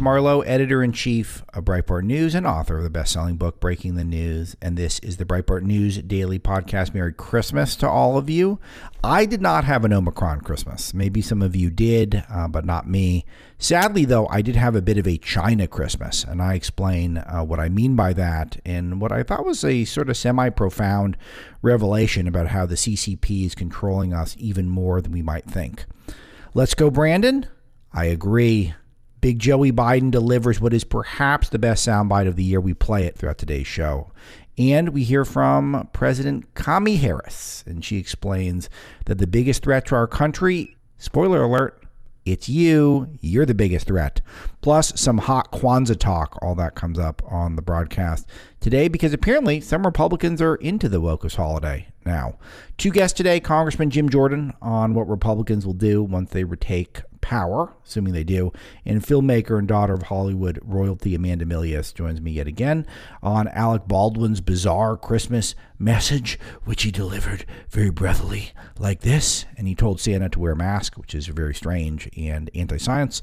Alex Marlow, editor in chief of Breitbart News and author of the best selling book, Breaking the News. And this is the Breitbart News Daily Podcast. Merry Christmas to all of you. I did not have an Omicron Christmas. Maybe some of you did, uh, but not me. Sadly, though, I did have a bit of a China Christmas. And I explain uh, what I mean by that and what I thought was a sort of semi profound revelation about how the CCP is controlling us even more than we might think. Let's go, Brandon. I agree. Big Joey Biden delivers what is perhaps the best soundbite of the year. We play it throughout today's show. And we hear from President Kamie Harris, and she explains that the biggest threat to our country, spoiler alert, it's you. You're the biggest threat. Plus, some hot Kwanzaa talk. All that comes up on the broadcast today because apparently some Republicans are into the Wokest holiday now. Two guests today Congressman Jim Jordan on what Republicans will do once they retake power, assuming they do, and filmmaker and daughter of Hollywood royalty Amanda Milius joins me yet again on Alec Baldwin's bizarre Christmas message, which he delivered very breathily like this. And he told Santa to wear a mask, which is very strange and anti science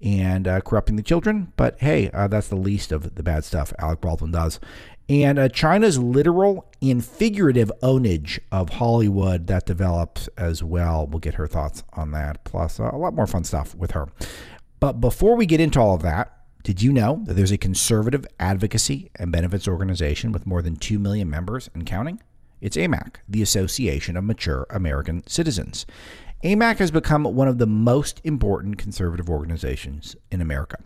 and uh, corrupting the children. But hey, uh, that's the least of the bad stuff Alec Baldwin does and uh, China's literal and figurative ownage of Hollywood that develops as well. We'll get her thoughts on that, plus uh, a lot more fun stuff with her. But before we get into all of that, did you know that there's a conservative advocacy and benefits organization with more than 2 million members and counting? It's AMAC, the Association of Mature American Citizens. AMAC has become one of the most important conservative organizations in America.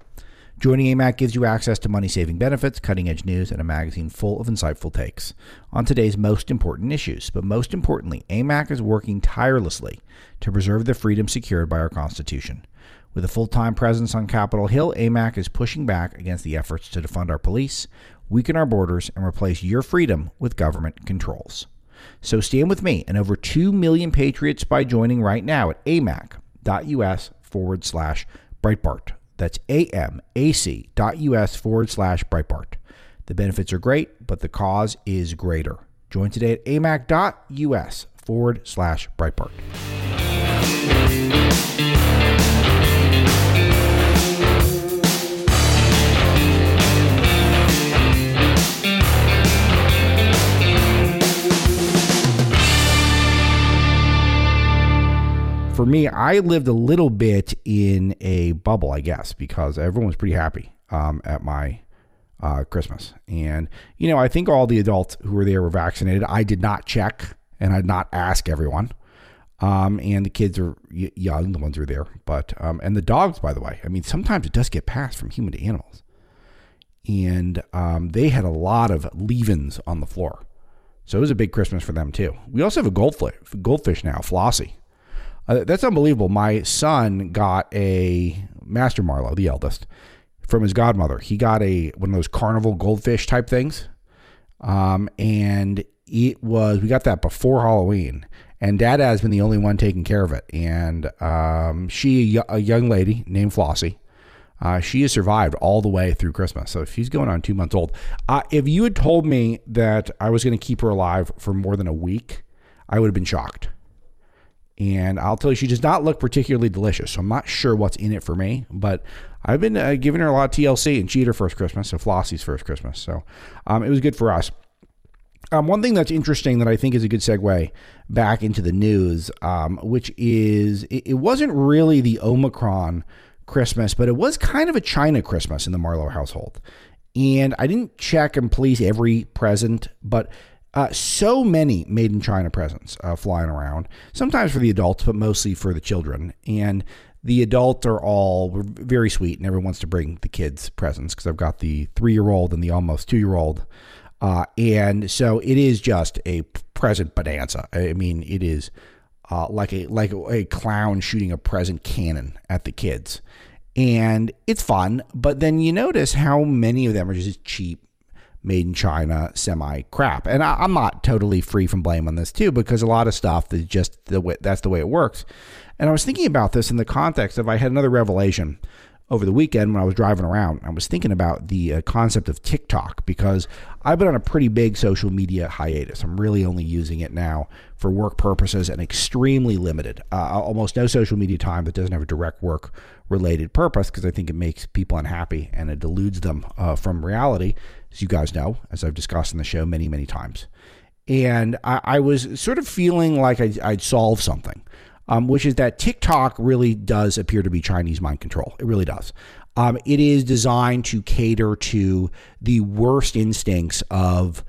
Joining AMAC gives you access to money saving benefits, cutting edge news, and a magazine full of insightful takes on today's most important issues. But most importantly, AMAC is working tirelessly to preserve the freedom secured by our Constitution. With a full time presence on Capitol Hill, AMAC is pushing back against the efforts to defund our police, weaken our borders, and replace your freedom with government controls. So stand with me and over 2 million patriots by joining right now at amac.us forward slash Breitbart. That's amac.us forward slash Breitbart. The benefits are great, but the cause is greater. Join today at amac.us forward slash Breitbart. For me, I lived a little bit in a bubble, I guess, because everyone was pretty happy um, at my uh, Christmas. And, you know, I think all the adults who were there were vaccinated. I did not check and I did not ask everyone. Um, and the kids are young, the ones who are there. But, um, and the dogs, by the way, I mean, sometimes it does get passed from human to animals. And um, they had a lot of leavings on the floor. So it was a big Christmas for them, too. We also have a goldfish, goldfish now, Flossie. Uh, that's unbelievable. My son got a Master Marlow, the eldest, from his godmother. He got a one of those carnival goldfish type things, um, and it was we got that before Halloween. And Dad has been the only one taking care of it. And um, she, a young lady named Flossie, uh, she has survived all the way through Christmas. So she's going on two months old. Uh, if you had told me that I was going to keep her alive for more than a week, I would have been shocked. And I'll tell you, she does not look particularly delicious. So I'm not sure what's in it for me, but I've been uh, giving her a lot of TLC and she had her first Christmas, so Flossie's first Christmas. So um, it was good for us. Um, one thing that's interesting that I think is a good segue back into the news, um, which is it, it, wasn't really the Omicron Christmas, but it was kind of a China Christmas in the Marlow household. And I didn't check and please every present, but uh, so many made in China presents uh, flying around, sometimes for the adults, but mostly for the children. And the adults are all very sweet and everyone wants to bring the kids presents because I've got the three year old and the almost two year old. Uh, and so it is just a present bonanza. I mean, it is uh, like a like a clown shooting a present cannon at the kids, and it's fun. But then you notice how many of them are just cheap made in China semi crap. And I, am not totally free from blame on this too, because a lot of stuff is just the way that's the way it works. And I was thinking about this in the context of I had another revelation over the weekend when I was driving around. I was thinking about the uh, concept of TikTok because I've been on a pretty big social media hiatus. I'm really only using it now for work purposes and extremely limited. Uh, almost no social media time that doesn't have a direct work related purpose because I think it makes people unhappy and it deludes them uh, from reality, as you guys know, as I've discussed in the show many, many times. And I, I was sort of feeling like I, I'd solved something um, which is that TikTok really does appear to be Chinese mind control. It really does. Um, it is designed to cater to the worst instincts of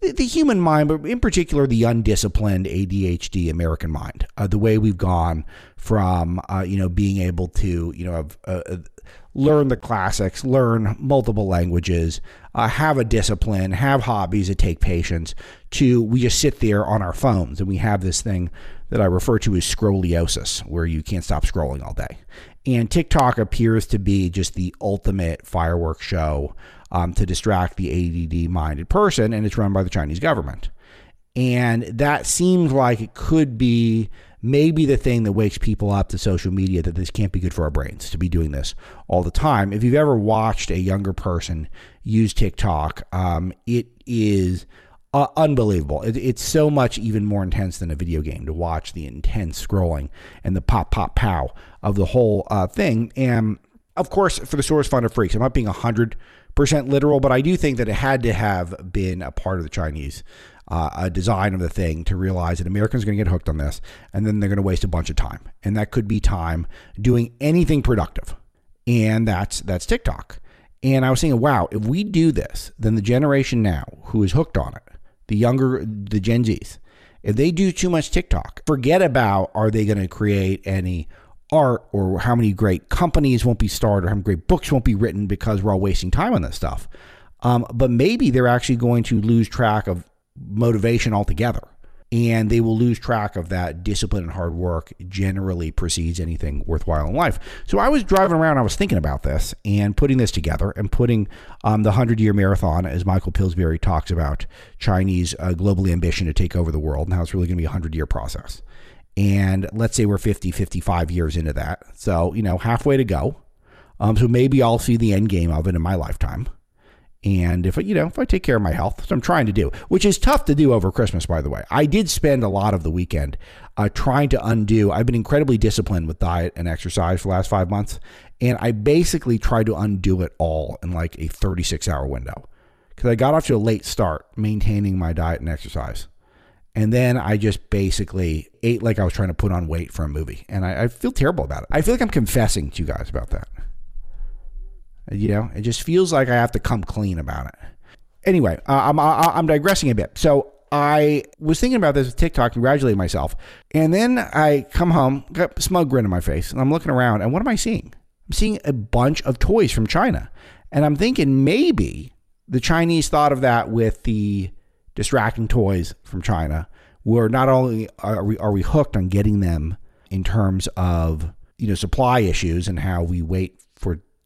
the, human mind, but in particular the undisciplined ADHD American mind. Uh, the way we've gone from uh, you know being able to you know have, uh learn the classics, learn multiple languages, uh, have a discipline, have hobbies that take patience, to we just sit there on our phones and we have this thing that I refer to as scrolliosis, where you can't stop scrolling all day. And TikTok appears to be just the ultimate fireworks show um, to distract the ADD minded person, and it's run by the Chinese government. And that seems like it could be maybe the thing that wakes people up to social media that this can't be good for our brains to be doing this all the time. If you've ever watched a younger person use TikTok, um, it is uh, unbelievable. It, it's so much even more intense than a video game to watch the intense scrolling and the pop, pop, pow of the whole uh, thing. And of course, for the source fund of freaks, I'm not being 100% literal, but I do think that it had to have been a part of the Chinese uh, a design of the thing to realize that Americans are going to get hooked on this and then they're going to waste a bunch of time. And that could be time doing anything productive. And that's that's TikTok. And I was saying, wow, if we do this, then the generation now who is hooked on it the younger, the Gen Zs, if they do too much TikTok, forget about are they going to create any art or how many great companies won't be started or how many great books won't be written because we're all wasting time on this stuff. Um, but maybe they're actually going to lose track of motivation altogether and they will lose track of that discipline and hard work generally precedes anything worthwhile in life. So I was driving around, I was thinking about this and putting this together and putting um, the 100 year marathon, as Michael Pillsbury talks about Chinese uh, global ambition to take over the world and how it's really going to be a 100 year process. And let's say we're 50, 55 years into that. So, you know, halfway to go. Um, so maybe I'll see the end game of it in my lifetime. And if you know, if I take care of my health, which I'm trying to do, which is tough to do over Christmas, by the way, I did spend a lot of the weekend uh, trying to undo. I've been incredibly disciplined with diet and exercise for the last five months, and I basically tried to undo it all in like a 36 hour window because I got off to a late start maintaining my diet and exercise. And then I just basically ate like I was trying to put on weight for a movie. And I, I feel terrible about it. I feel like I'm confessing to you guys about that. You know, it just feels like I have to come clean about it. Anyway, uh, I'm, I'm digressing a bit. So I was thinking about this with TikTok, congratulating myself. And then I come home, got a smug grin on my face, and I'm looking around, and what am I seeing? I'm seeing a bunch of toys from China. And I'm thinking maybe the Chinese thought of that with the distracting toys from China, where not only are we, are we hooked on getting them in terms of you know supply issues and how we wait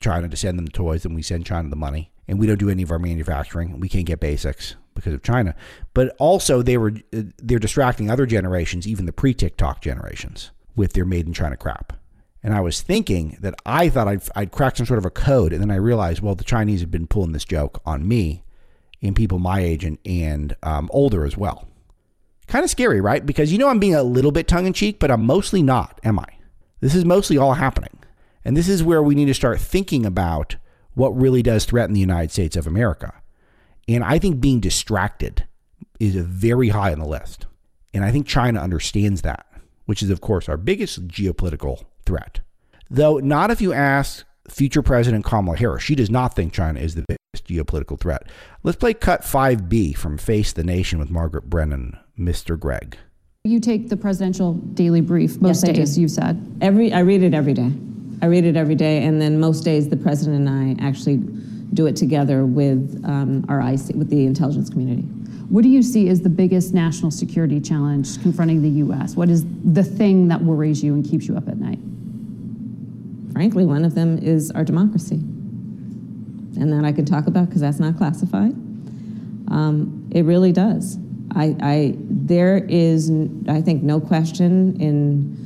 China to send them the toys, and we send China the money. And we don't do any of our manufacturing. We can't get basics because of China. But also, they were they're distracting other generations, even the pre-TikTok generations, with their made in China crap. And I was thinking that I thought I'd, I'd cracked some sort of a code, and then I realized, well, the Chinese have been pulling this joke on me and people my age and, and um, older as well. Kind of scary, right? Because you know I'm being a little bit tongue in cheek, but I'm mostly not, am I? This is mostly all happening. And this is where we need to start thinking about what really does threaten the United States of America. And I think being distracted is very high on the list. And I think China understands that, which is, of course, our biggest geopolitical threat. Though, not if you ask future President Kamala Harris. She does not think China is the biggest geopolitical threat. Let's play cut 5B from Face the Nation with Margaret Brennan, Mr. Greg. You take the presidential daily brief most yes, days, you've said. Every I read it every day. I read it every day, and then most days the president and I actually do it together with um, our IC, with the intelligence community. What do you see as the biggest national security challenge confronting the U.S.? What is the thing that worries you and keeps you up at night? Frankly, one of them is our democracy, and that I can talk about because that's not classified. Um, it really does. I, I, there is, I think, no question in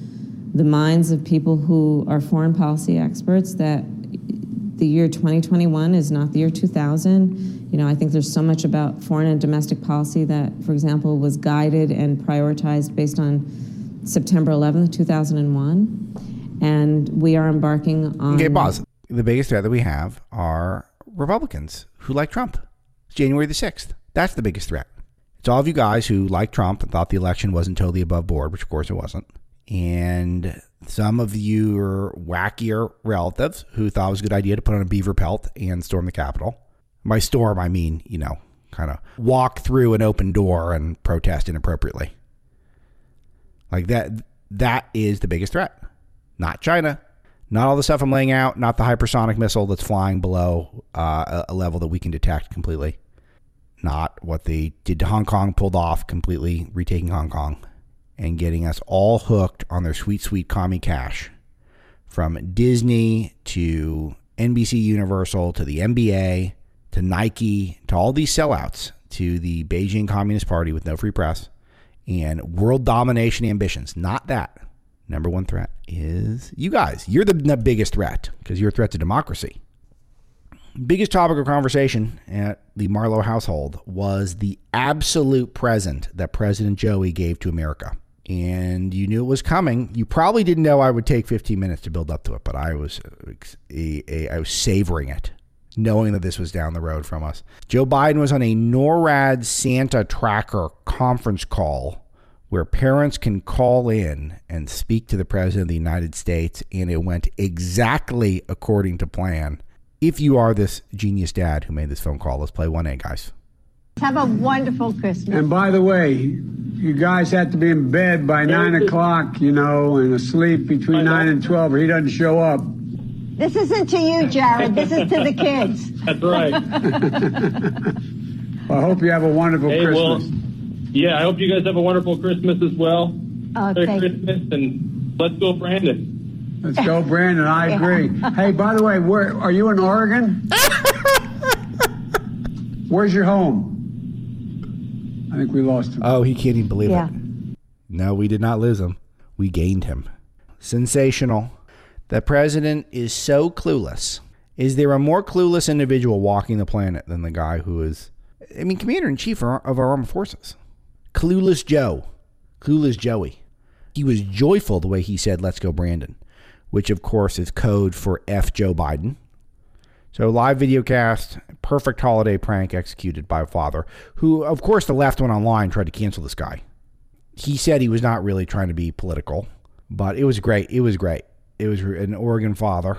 the minds of people who are foreign policy experts that the year 2021 is not the year 2000. You know, I think there's so much about foreign and domestic policy that, for example, was guided and prioritized based on September 11th, 2001. And we are embarking on. Okay, pause. The biggest threat that we have are Republicans who like Trump. It's January the 6th. That's the biggest threat. It's all of you guys who like Trump and thought the election wasn't totally above board, which of course it wasn't. And some of your wackier relatives who thought it was a good idea to put on a beaver pelt and storm the Capitol. By storm, I mean, you know, kind of walk through an open door and protest inappropriately. Like that, that is the biggest threat. Not China, not all the stuff I'm laying out, not the hypersonic missile that's flying below uh, a level that we can detect completely. Not what they did to Hong Kong, pulled off completely, retaking Hong Kong and getting us all hooked on their sweet, sweet commie cash from Disney to NBC Universal to the NBA to Nike to all these sellouts to the Beijing Communist Party with no free press and world domination ambitions. Not that. Number one threat is you guys. You're the, biggest threat because you're a threat to democracy. Biggest topic of conversation at the Marlow household was the absolute present that President Joey gave to America and you knew it was coming. You probably didn't know I would take 15 minutes to build up to it, but I was I was savoring it, knowing that this was down the road from us. Joe Biden was on a NORAD Santa tracker conference call where parents can call in and speak to the president of the United States, and it went exactly according to plan. If you are this genius dad who made this phone call, let's play 1A, guys. Have a wonderful Christmas. And by the way, you guys have to be in bed by nine o'clock, you know, and asleep between nine and twelve, or he doesn't show up. This isn't to you, Jared. This is to the kids. That's right. well, I hope you have a wonderful hey, Christmas. Well, yeah, I hope you guys have a wonderful Christmas as well. Uh, Merry Christmas and let's go, Brandon. Let's go, Brandon. I agree. hey, by the way, where are you in Oregon? Where's your home? I think we lost him. Oh, he can't even believe Yeah. it. No, we did not lose him. We gained him. Sensational. The president is so clueless. Is there a more clueless individual walking the planet than the guy who is, I mean, commander in chief of our, of our armed forces? Clueless Joe. Clueless Joey. He was joyful the way he said, let's go, Brandon, which of course is code for F Joe Biden. So live video cast, perfect holiday prank executed by a father who, of course, the left went online tried to cancel this guy. He said he was not really trying to be political, but it was great. It was great. It was an Oregon father,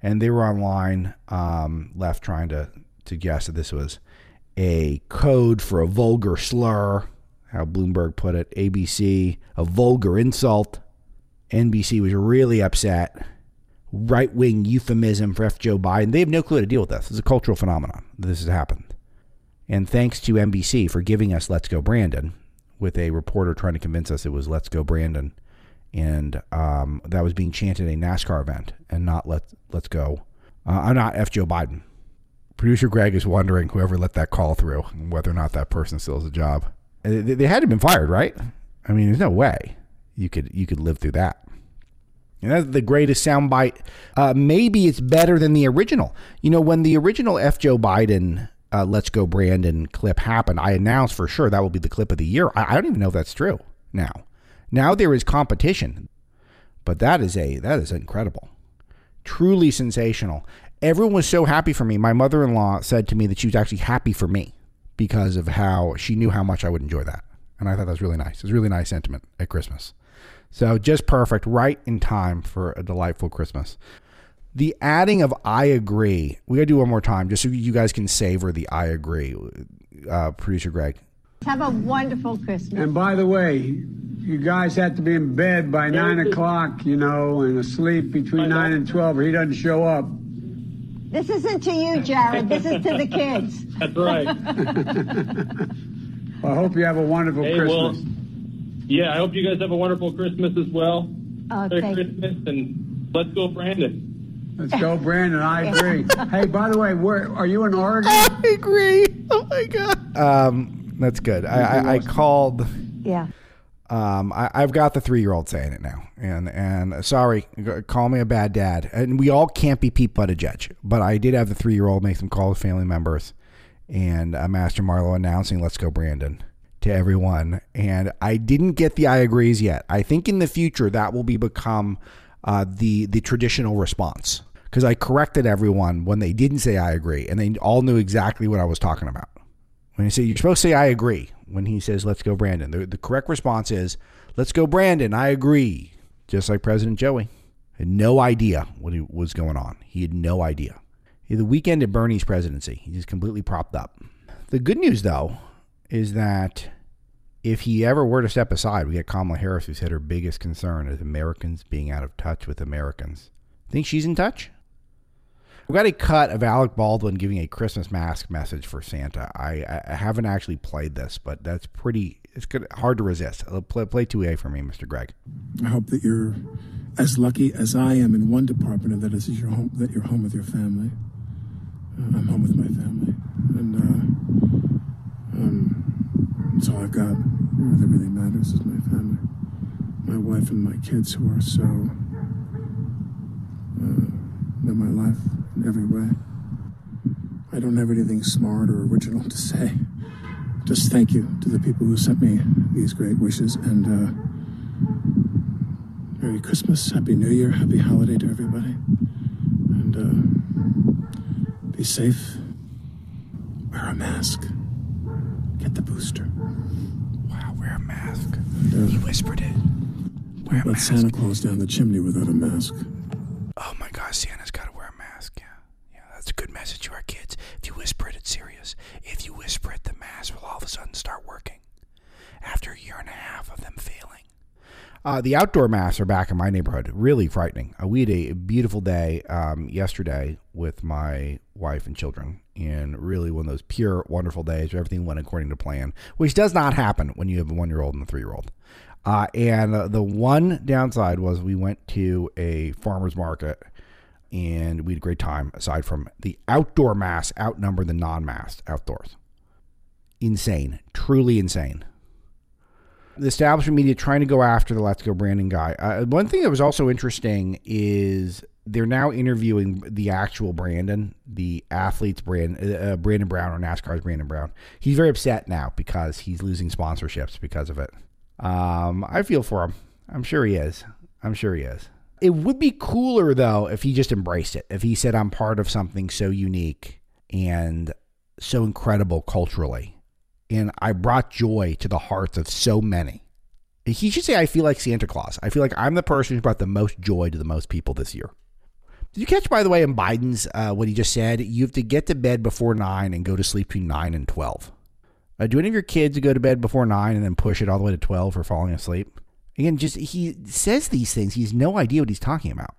and they were online um, left trying to to guess that this was a code for a vulgar slur, how Bloomberg put it. ABC, a vulgar insult. NBC was really upset right wing euphemism for F. Joe Biden. They have no clue how to deal with this. It's a cultural phenomenon. This has happened. And thanks to NBC for giving us Let's Go Brandon, with a reporter trying to convince us it was Let's Go Brandon. And um, that was being chanted at a NASCAR event and not Let's, let's Go, uh, I'm not F. Joe Biden. Producer Greg is wondering whoever let that call through, whether or not that person still has a job. They, they had to have been fired, right? I mean, there's no way you could you could live through that. And that's the greatest soundbite. Uh, maybe it's better than the original. You know, when the original F. Joe Biden uh, "Let's Go Brandon" clip happened, I announced for sure that will be the clip of the year. I, I don't even know if that's true now. Now there is competition, but that is a that is incredible, truly sensational. Everyone was so happy for me. My mother-in-law said to me that she was actually happy for me because of how she knew how much I would enjoy that, and I thought that was really nice. It was really nice sentiment at Christmas. So just perfect, right in time for a delightful Christmas. The adding of I agree. We got to do one more time just so you guys can savor the I agree. Uh, Producer Greg. Have a wonderful Christmas. And by the way, you guys have to be in bed by nine o'clock, you know, and asleep between nine and twelve, or he doesn't show up. This isn't to you, Jared. This is to the kids. That's right. Well, I hope you have a wonderful hey, well, Christmas. Yeah, I hope you guys have a wonderful Christmas as well. Uh, Merry thank- Christmas and let's go, Brandon. Let's go, Brandon. I agree. hey, by the way, where are you in Oregon? I agree. Oh my god. Um, that's good. I, I, I called. Yeah. Um, I, I've got the three year old saying it now, and and sorry, call me a bad dad, and we all can't be Pete Buttigieg, but I did have the three year old make some calls to family members, and uh, Master Marlow announcing "Let's go, Brandon" to everyone, and I didn't get the I agrees yet. I think in the future that will be become uh, the the traditional response because I corrected everyone when they didn't say I agree, and they all knew exactly what I was talking about. When you say you're supposed to say I agree, when he says let's go Brandon, the, the correct response is let's go Brandon. I agree. Just like President Joey had no idea what was going on. He had no idea. The weekend of Bernie's presidency, he just completely propped up. The good news though is that if he ever were to step aside, we get Kamala Harris, who said her biggest concern is Americans being out of touch with Americans. Think she's in touch? We got a cut of Alec Baldwin giving a Christmas mask message for Santa. I, I haven't actually played this, but that's pretty. It's good, hard to resist. Uh, Play, play 2A for me, Mr. Greg. I hope that you're as lucky as I am in one department, and that is your home, that you're home with your family. Uh, I'm home with my family, and uh, um, that's all I've got. That really matters is my family, my wife, and my kids, who are so uh, know my life in every way. I don't have anything smart or original to say. Just thank you to the people who sent me these great wishes and uh, Merry Christmas, Happy New Year, Happy Holiday to everybody. And uh, be safe. Wear a mask. The booster. Wow, wear a mask. He whispered it. Wear a let mask. Santa Claus down the chimney without a mask. Oh my gosh, Santa's got to wear a mask. Yeah, yeah, that's a good message to our kids. If you whisper it, it's serious. If you whisper it, the mask will all of a sudden start working. After a year and a half of them failing. Uh, the outdoor masks are back in my neighborhood. Really frightening. Uh, we had a beautiful day um, yesterday with my wife and children, and really one of those pure, wonderful days where everything went according to plan, which does not happen when you have a one year old and a three year old. Uh, and uh, the one downside was we went to a farmer's market and we had a great time aside from the outdoor mass outnumber the non-mass outdoors. Insane. Truly insane. The establishment media trying to go after the let's go brandon guy. Uh, one thing that was also interesting is they're now interviewing the actual brandon the athlete's brand uh, brandon brown or nascar's brandon brown he's very upset now because he's losing sponsorships because of it um, i feel for him i'm sure he is i'm sure he is it would be cooler though if he just embraced it. If he said, "I'm part of something so unique and so incredible culturally, and I brought joy to the hearts of so many." He should say, "I feel like Santa Claus. I feel like I'm the person who brought the most joy to the most people this year." Did you catch, by the way, in Biden's uh, what he just said? You have to get to bed before nine and go to sleep between nine and twelve. Uh, do any of your kids go to bed before nine and then push it all the way to twelve for falling asleep? Again, just he says these things. He has no idea what he's talking about.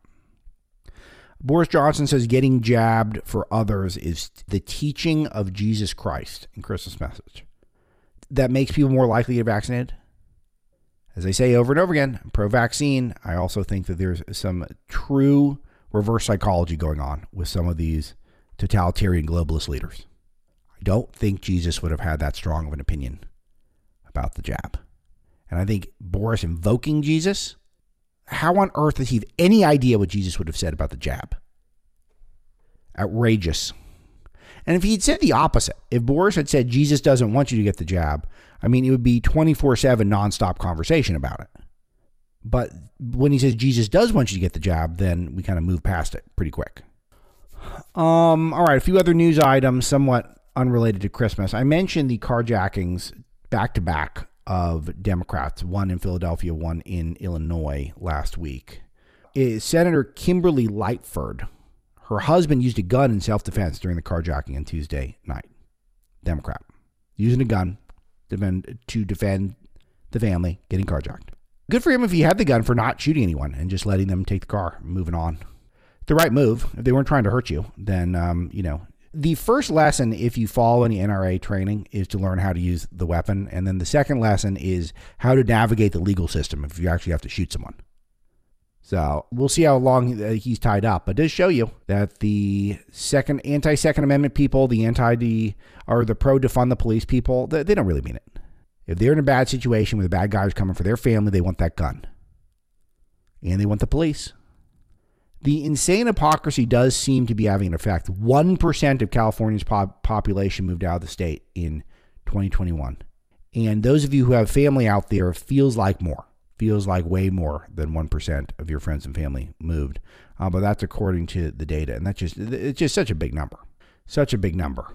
Boris Johnson says getting jabbed for others is the teaching of Jesus Christ in Christmas message. That makes people more likely to get vaccinated. As I say over and over again, pro vaccine. I also think that there's some true reverse psychology going on with some of these totalitarian globalist leaders. I don't think Jesus would have had that strong of an opinion about the jab. And I think Boris invoking Jesus, how on earth does he have any idea what Jesus would have said about the jab? Outrageous. And if he'd said the opposite, if Boris had said Jesus doesn't want you to get the jab, I mean, it would be 24 7 nonstop conversation about it. But when he says Jesus does want you to get the job, then we kind of move past it pretty quick. Um, all right, a few other news items, somewhat unrelated to Christmas. I mentioned the carjackings back to back of Democrats, one in Philadelphia, one in Illinois last week. Is Senator Kimberly Lightford, her husband used a gun in self defense during the carjacking on Tuesday night. Democrat. Using a gun to defend the family getting carjacked. Good for him if he had the gun for not shooting anyone and just letting them take the car, moving on. The right move. If they weren't trying to hurt you, then, um, you know, the first lesson, if you follow any NRA training, is to learn how to use the weapon. And then the second lesson is how to navigate the legal system if you actually have to shoot someone. So we'll see how long uh, he's tied up. But does show you that the second anti Second Amendment people, the anti or the pro defund the police people, they, they don't really mean it. If they're in a bad situation where the bad guys are coming for their family, they want that gun. And they want the police. The insane hypocrisy does seem to be having an effect. 1% of California's pop- population moved out of the state in 2021. And those of you who have family out there, feels like more. Feels like way more than 1% of your friends and family moved. Uh, but that's according to the data. And that's just, it's just such a big number. Such a big number.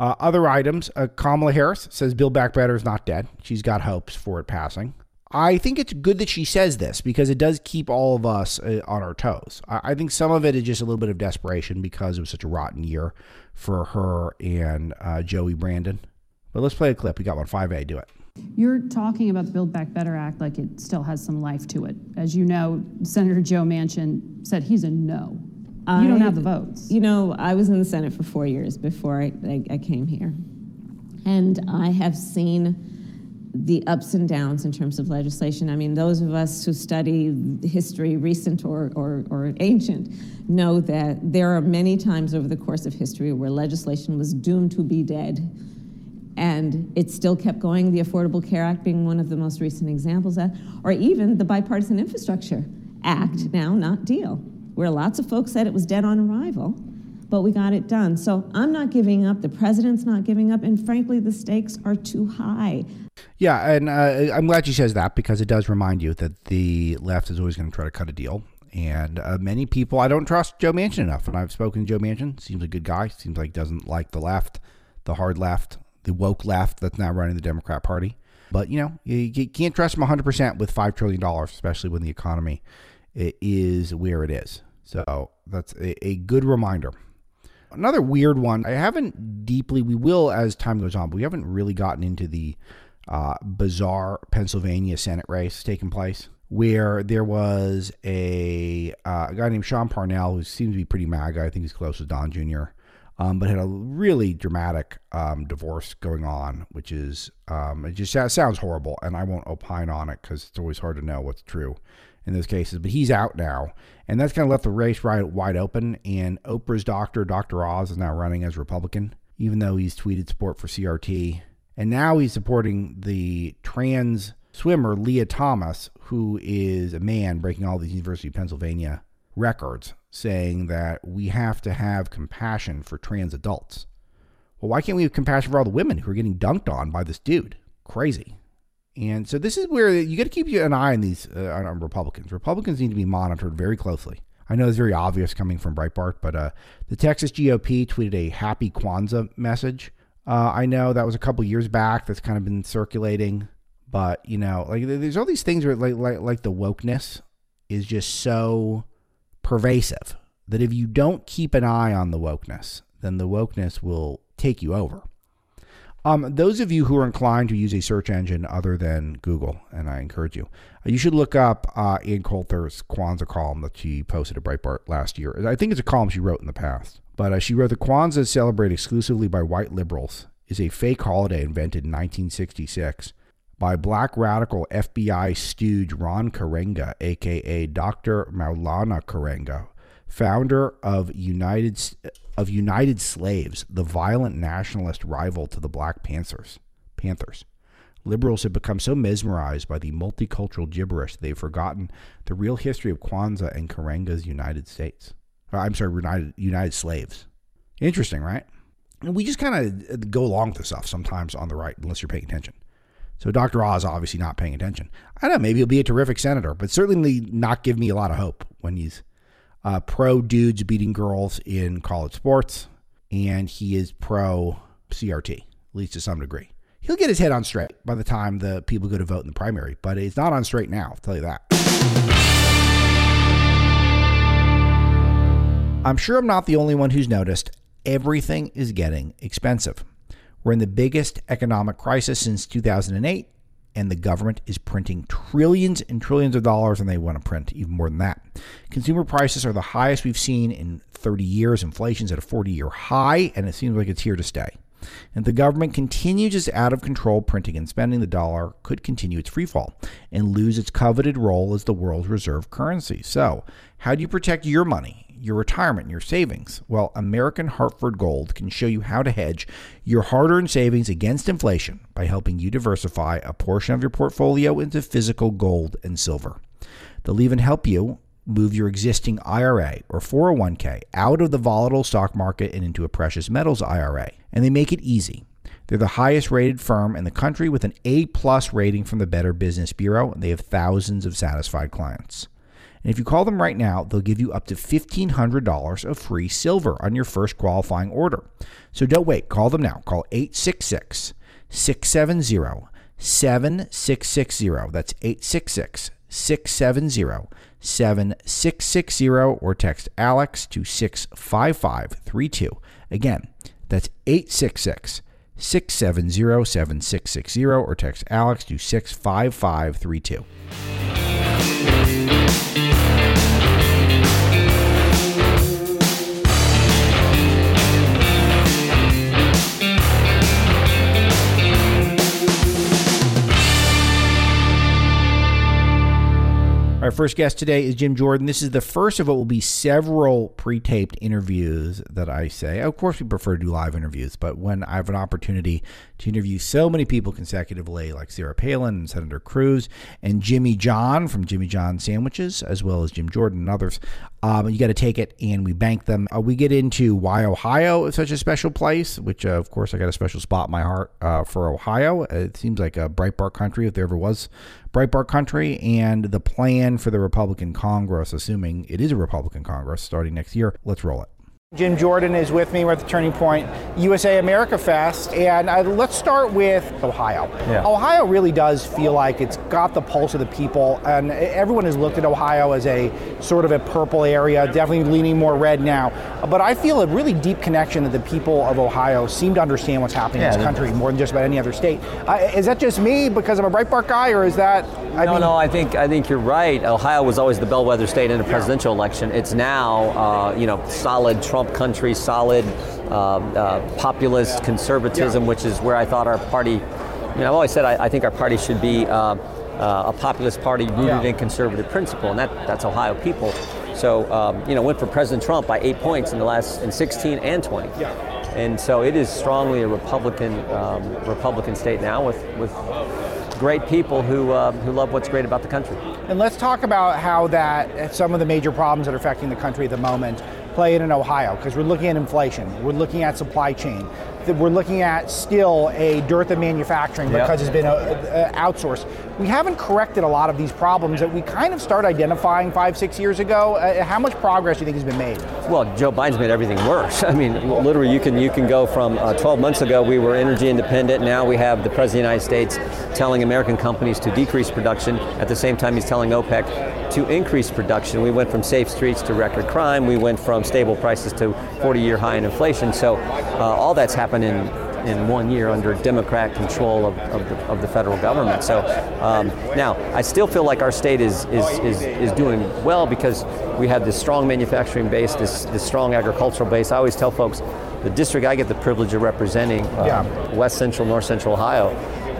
Uh, other items uh, Kamala Harris says Build Back Better is not dead. She's got hopes for it passing. I think it's good that she says this because it does keep all of us uh, on our toes. I, I, think some of it is just a little bit of desperation because it was such a rotten year for her and uh, Joey Brandon. But let's play a clip. We got one 5A. Do it. You're talking about the Build Back Better Act like it still has some life to it. As you know, Senator Joe Manchin said he's a no. You don't have the votes. You know, I was in the Senate for four years before I, I, I came here. And I have seen the ups and downs in terms of legislation. I mean, those of us who study history, recent or, or, or, ancient, know that there are many times over the course of history where legislation was doomed to be dead. And it still kept going, the Affordable Care Act being one of the most recent examples of that, or even the Bipartisan Infrastructure Act, mm-hmm. now not deal, where lots of folks said it was dead on arrival but we got it done. So I'm not giving up. The president's not giving up. And frankly, the stakes are too high. Yeah, and uh, I'm glad she says that because it does remind you that the left is always going to try to cut a deal. And uh, many people, I don't trust Joe Manchin enough. And I've spoken to Joe Manchin. Seems a good guy. Seems like doesn't like the left, the hard left, the woke left that's now running the Democrat Party. But, you know, you, you can't trust him 100% with $5 trillion, especially when the economy is where it is. So that's a, a good reminder. Another weird one. I haven't deeply, we will as time goes on, but we haven't really gotten into the uh, bizarre Pennsylvania Senate race taking place where there was a, uh, a guy named Sean Parnell who seems to be pretty MAGA. I think he's close with Don Jr., um, but had a really dramatic um, divorce going on, which is, um, it just sounds horrible. And I won't opine on it because it's always hard to know what's true in those cases. But he's out now, and that's kind of left the race right wide open. And Oprah's doctor, Dr. Oz, is now running as Republican, even though he's tweeted support for CRT. And now he's supporting the trans swimmer Lia Thomas, who is a man breaking all these University of Pennsylvania records, saying that we have to have compassion for trans adults. Well, why can't we have compassion for all the women who are getting dunked on by this dude? Crazy. And so this is where you got to keep an eye on these uh, on Republicans. Republicans need to be monitored very closely. I know it's very obvious coming from Breitbart, but uh, the Texas GOP tweeted a happy Kwanzaa message uh, I know that was a couple years back. That's kind of been circulating, but you know, like there's all these things where like like like the wokeness is just so pervasive that if you don't keep an eye on the wokeness, then the wokeness will take you over. Um, those of you who are inclined to use a search engine other than Google, and I encourage you, you should look up uh, Ann Coulter's Kwanzaa column that she posted at Breitbart last year. I think it's a column she wrote in the past. But uh, she wrote, The Kwanzaa celebrated exclusively by white liberals is a fake holiday invented in 1966 by black radical FBI stooge Ron Karenga, aka Dr. Maulana Karenga, founder of United of United Slaves, the violent nationalist rival to the Black Panthers. Panthers. Liberals have become so mesmerized by the multicultural gibberish they've forgotten the real history of Kwanzaa and Karenga's United States. Uh, I'm sorry, United United Slaves. Interesting, right? And we just kind of uh, go along with this stuff sometimes on the right, unless you're paying attention. So Dr. Oz obviously not paying attention. I don't know, maybe he'll be a terrific senator, but certainly not give me a lot of hope when he's uh, pro dudes beating girls in college sports, and he is pro CRT, at least to some degree. He'll get his head on straight by the time the people go to vote in the primary, but it's not on straight now, I'll tell you that. I'm sure I'm not the only one who's noticed everything is getting expensive. We're in the biggest economic crisis since 2008, and the government is printing trillions and trillions of dollars, and they want to print even more than that. Consumer prices are the highest we've seen in 30 years. Inflation's at a 40 year high, and it seems like it's here to stay. If the government continues its out of control printing and spending, the dollar could continue its free fall and lose its coveted role as the world's reserve currency. So, how do you protect your money, your retirement, your savings? Well, American Hartford Gold can show you how to hedge your hard earned savings against inflation by helping you diversify a portion of your portfolio into physical gold and silver. They'll even help you move your existing IRA or 401k out of the volatile stock market and into a precious metals IRA. And they make it easy. They're the highest rated firm in the country with an A plus rating from the Better Business Bureau, and they have thousands of satisfied clients. And if you call them right now, they'll give you up to $1,500 of free silver on your first qualifying order. So don't wait. Call them now. Call 866 670 7660. That's 866 670 7660 or text Alex to 65532. Again, that's 866 670 7660 or text Alex to 65532. Our mm-hmm. first guest today is Jim Jordan. This is the first of what will be several pre taped interviews that I say. Of course, we prefer to do live interviews, but when I have an opportunity to interview so many people consecutively, like Sarah Palin and Senator Cruz and Jimmy John from Jimmy John Sandwiches, as well as Jim Jordan and others, um, you got to take it and we bank them. Uh, we get into why Ohio is such a special place, which, uh, of course, I got a special spot in my heart uh, for Ohio. It seems like a Breitbart country if there ever was Breitbart country, and the plan for the Republican Congress, assuming it is a Republican Congress starting next year. Let's roll it. Jim Jordan is with me. We're at the Turning Point USA America Fest, and uh, let's start with Ohio. Yeah. Ohio really does feel like it's got the pulse of the people, and everyone has looked at Ohio as a sort of a purple area, definitely leaning more red now. But I feel a really deep connection that the people of Ohio seem to understand what's happening Yeah, in this country more than just about any other state. Uh, is that just me because I'm a Breitbart guy, or is that? I no, mean, no, I think I think you're right. Ohio was always the bellwether state in a presidential election. It's now, uh, you know, solid Trump country, solid uh, uh, populist conservatism, which is where I thought our party. I mean, I've always said I, I think our party should be uh, a populist party rooted Yeah. in conservative principle, and that that's Ohio people. So, um, you know, went for President Trump by eight points in the last in 16 and 20. Yeah. And so it is strongly a Republican um, Republican state now with with great people who uh, who love what's great about the country. And let's talk about how that some of the major problems that are affecting the country at the moment play it in Ohio, because we're looking at inflation, we're looking at supply chain, that we're looking at still a dearth of manufacturing Yep. because it's been uh, uh, outsourced. We haven't corrected a lot of these problems that we kind of started identifying five, six years ago. Uh, how much progress do you think has been made? Well, Joe Biden's made everything worse. I mean, literally, you can you can go from uh, 12 months ago we were energy independent. Now we have the president of the United States telling American companies to decrease production. At the same time, he's telling OPEC to increase production. We went from safe streets to record crime. We went from stable prices to 40-year high in inflation. So uh, all that's happened in in one year under Democrat control of, of, the, of the federal government. So um, now I still feel like our state is, is, is, is doing well because we have this strong manufacturing base, this, this strong agricultural base. I always tell folks the district I get the privilege of representing, uh, Yeah. West Central, North Central Ohio,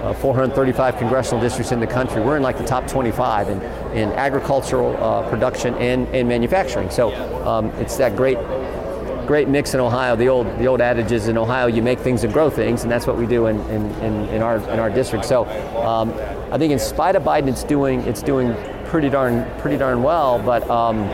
uh, 435 congressional districts in the country. We're in like the top 25 in, in agricultural uh, production and, and manufacturing. So um, it's that great great mix in Ohio. The old the old adage is in Ohio you make things and grow things, and that's what we do in, in, in, in our in our district. So um, I think in spite of Biden, it's doing it's doing pretty darn pretty darn well. But um,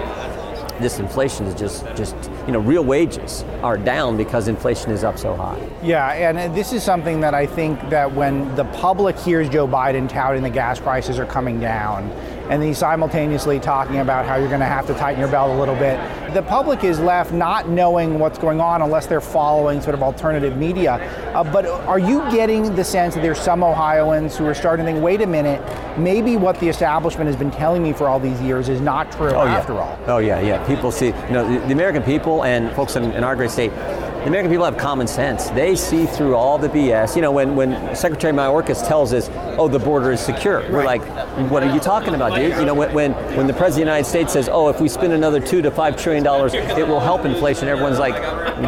this inflation is just just you know real wages are down because inflation is up so high. Yeah, and this is something that I think that when the public hears Joe Biden touting the gas prices are coming down, and he's simultaneously talking about how you're going to have to tighten your belt a little bit, the public is left not knowing what's going on unless they're following sort of alternative media. Uh, but are you getting the sense that there's some Ohioans who are starting to think, wait a minute, maybe what the establishment has been telling me for all these years is not true after all? Oh yeah, yeah. People see, you know, the, the American people and folks in, in our great state The American people have common sense. They see through all the BS. You know, when, when Secretary Mayorkas tells us, oh, the border is secure, we're like, what are you talking about, dude? You know, when, when, when the President of the United States says, oh, if we spend another two to five trillion dollars, it will help inflation, everyone's like,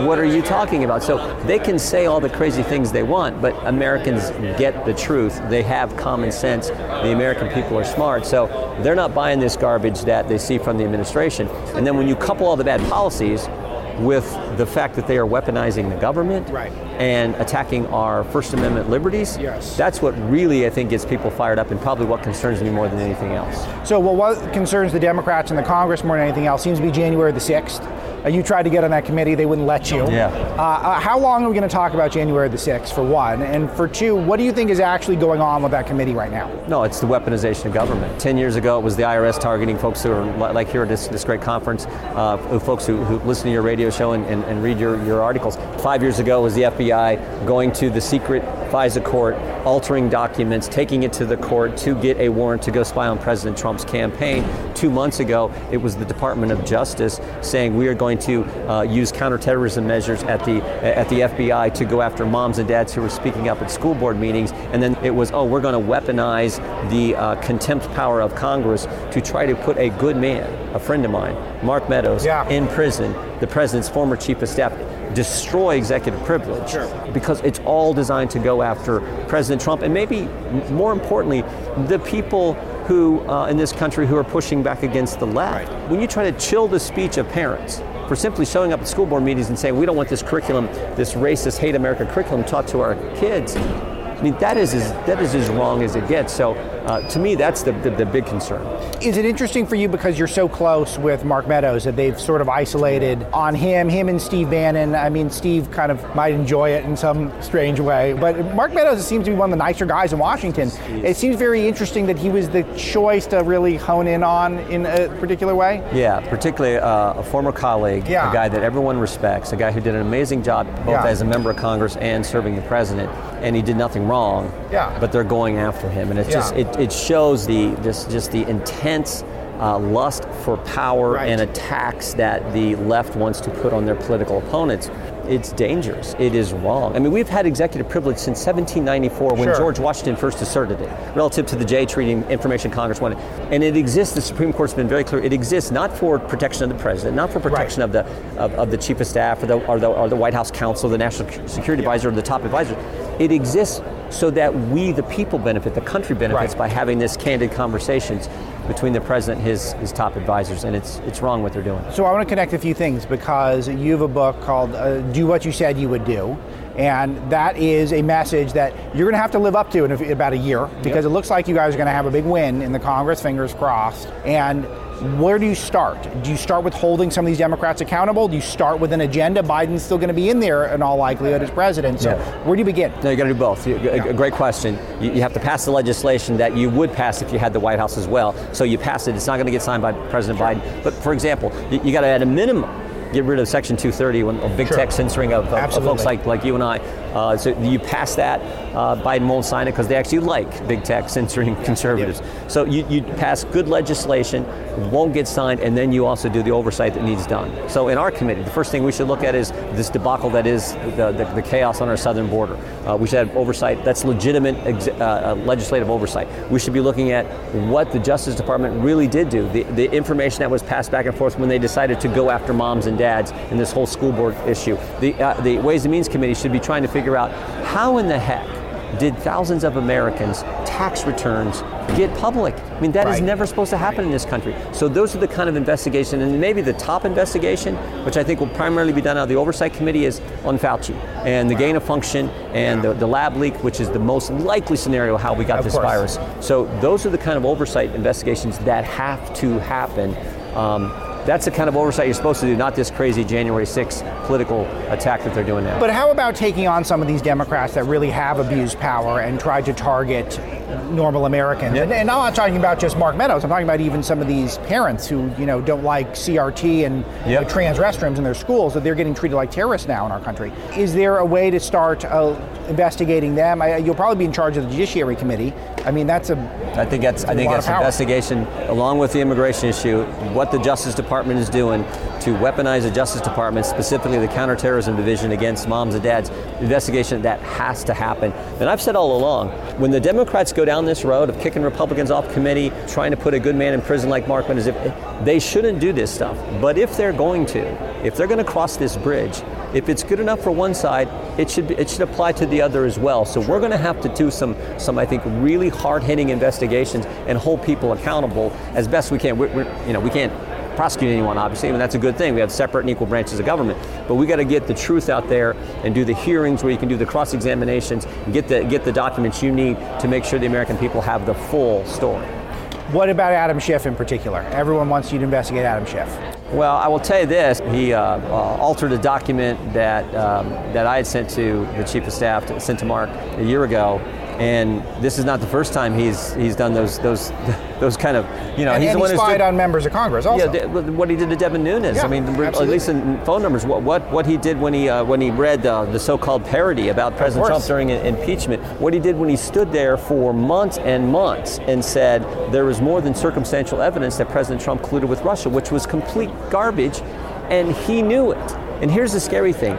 what are you talking about? So they can say all the crazy things they want, but Americans get the truth. They have common sense. The American people are smart. So they're not buying this garbage that they see from the administration. And then when you couple all the bad policies, with the fact that they are weaponizing the government Right. and attacking our First Amendment liberties, Yes. that's what really I think gets people fired up and probably what concerns me more than anything else. So, well, what concerns the Democrats and the Congress more than anything else seems to be January the 6th. Uh, you tried to get on that committee, they wouldn't let you. Yeah. Uh, uh, how long are we going to talk about January the 6th, for one? And for two, what do you think is actually going on with that committee right now? No, it's the weaponization of government. Ten years ago, it was the IRS targeting folks who are like here at this, this great conference, uh, folks who, who listen to your radio show and, and, and read your, your articles. Five years ago, it was the FBI going to the secret FISA court, altering documents, taking it to the court to get a warrant to go spy on President Trump's campaign. Two months ago, it was the Department of Justice saying we are going to uh, use counterterrorism measures at the at the FBI to go after moms and dads who were speaking up at school board meetings. And then it was, oh, we're going to weaponize the uh, contempt power of Congress to try to put a good man, a friend of mine, Mark Meadows, Yeah. in prison, the president's former chief of staff, destroy executive privilege because it's all designed to go after President Trump and maybe more importantly, the people who uh, in this country who are pushing back against the left. When you try to chill the speech of parents for simply showing up at school board meetings and saying we don't want this curriculum, this racist hate America curriculum taught to our kids. I mean that is as, that is as wrong as it gets. So uh, to me, that's the, the, the big concern. Is it interesting for you because you're so close with Mark Meadows that they've sort of isolated on him, him and Steve Bannon? I mean, Steve kind of might enjoy it in some strange way, but Mark Meadows seems to be one of the nicer guys in Washington. It seems very interesting that he was the choice to really hone in on in a particular way. Yeah, particularly uh, a former colleague, Yeah. a guy that everyone respects, a guy who did an amazing job both Yeah. as a member of Congress and serving the president, and he did nothing wrong. Yeah. But they're going after him, and it's just it, it shows the just just the intense. Uh, lust for power Right. and attacks that the left wants to put on their political opponents. It's dangerous. It is wrong. I mean, we've had executive privilege since 1794 when Sure. George Washington first asserted it, relative to the Jay Treaty and information Congress wanted. And it exists, the Supreme Court's been very clear, it exists not for protection of the president, not for protection of, the, of, of the chief of staff or the, or, the, or the White House counsel, the national security advisor, or the top advisor. It exists so that we, the people, benefit, the country benefits Right. by having this candid conversations between the president and his, his top advisors. And it's, it's wrong what they're doing. So I want to connect a few things because you have a book called uh, "Do What You Said You Would Do," and that is a message that you're going to have to live up to in about a year because it looks like you guys are going to have a big win in the Congress. Fingers crossed. And where do you start? Do you start with holding some of these Democrats accountable? Do you start with an agenda? Biden's still going to be in there in all likelihood as president. So Yeah. where do you begin? No, you got to do both. You- A, a great question. You, you have to pass the legislation that you would pass if you had the White House as well. So you pass it. It's not going to get signed by President Biden. But for example, you, you got to at a minimum get rid of Section 230 when of big Sure. tech censoring of, of- of folks like, like you and I. Uh, so you pass that. Uh, Biden won't sign it because they actually like big tech censoring conservatives. So you, you pass good legislation, won't get signed, and then you also do the oversight that needs done. So in our committee, the first thing we should look at is this debacle that is the, the, the chaos on our southern border. Uh, we should have oversight that's legitimate ex- uh, uh, legislative oversight. We should be looking at what the Justice Department really did do, the, the information that was passed back and forth when they decided to go after moms and dads in this whole school board issue. The, uh, the Ways and Means Committee should be trying to figure out how in the heck did thousands of Americans' tax returns get public? I mean, that is Right. never supposed to happen in this country. So those are the kind of investigation, and maybe the top investigation, which I think will primarily be done out of the Oversight Committee, is on Fauci and the gain of function and the, the lab leak, which is the most likely scenario how we got Of this course. virus. So those are the kind of oversight investigations that have to happen. Um, that's the kind of oversight you're supposed to do, not this crazy January 6th political attack that they're doing now. But how about taking on some of these Democrats that really have abused power and tried to target normal Americans. And, and I'm not talking about just Mark Meadows. I'm talking about even some of these parents who, you know, don't like CRT and know, trans restrooms in their schools that they're getting treated like terrorists now in our country. Is there a way to start uh, investigating them? I, you'll probably be in charge of the Judiciary Committee. I mean, that's a I think that's I think that's investigation along with the immigration issue. What the Justice Department is doing to weaponize the Justice Department, specifically the Counterterrorism Division against moms and dads, investigation that has to happen. And I've said all along, when the Democrats go down this road of kicking Republicans off committee, trying to put a good man in prison like Mark Meadows, if they shouldn't do this stuff. But if they're going to, if they're going to cross this bridge, if it's good enough for one side, it should be, it should apply to the other as well. So we're going to have to do some some I think really hard-hitting investigations and hold people accountable as best we can. We're, we're, you know we can't prosecute anyone obviously, and that's a good thing. We have separate and equal branches of government, but we got to get the truth out there and do the hearings where you can do the cross-examinations and get the get the documents you need to make sure the American people have the full story. What about Adam Schiff in particular? Everyone wants you to investigate Adam Schiff. Well, I will tell you this: he uh, uh, altered a document that um, that I had sent to the chief of staff, to, sent to Mark a year ago, and this is not the first time he's he's done those those those kind of you know and, he's and the one he spied on members of Congress also. yeah, what he did to Devin Nunes. Yeah, I mean, at least in phone numbers. What what, what he did when he uh, when he read uh, the so-called parody about President. Trump during an impeachment. What he did when he stood there for months and months and said there was more than circumstantial evidence that President Trump colluded with Russia, which was complete garbage, and he knew it. And here's the scary thing.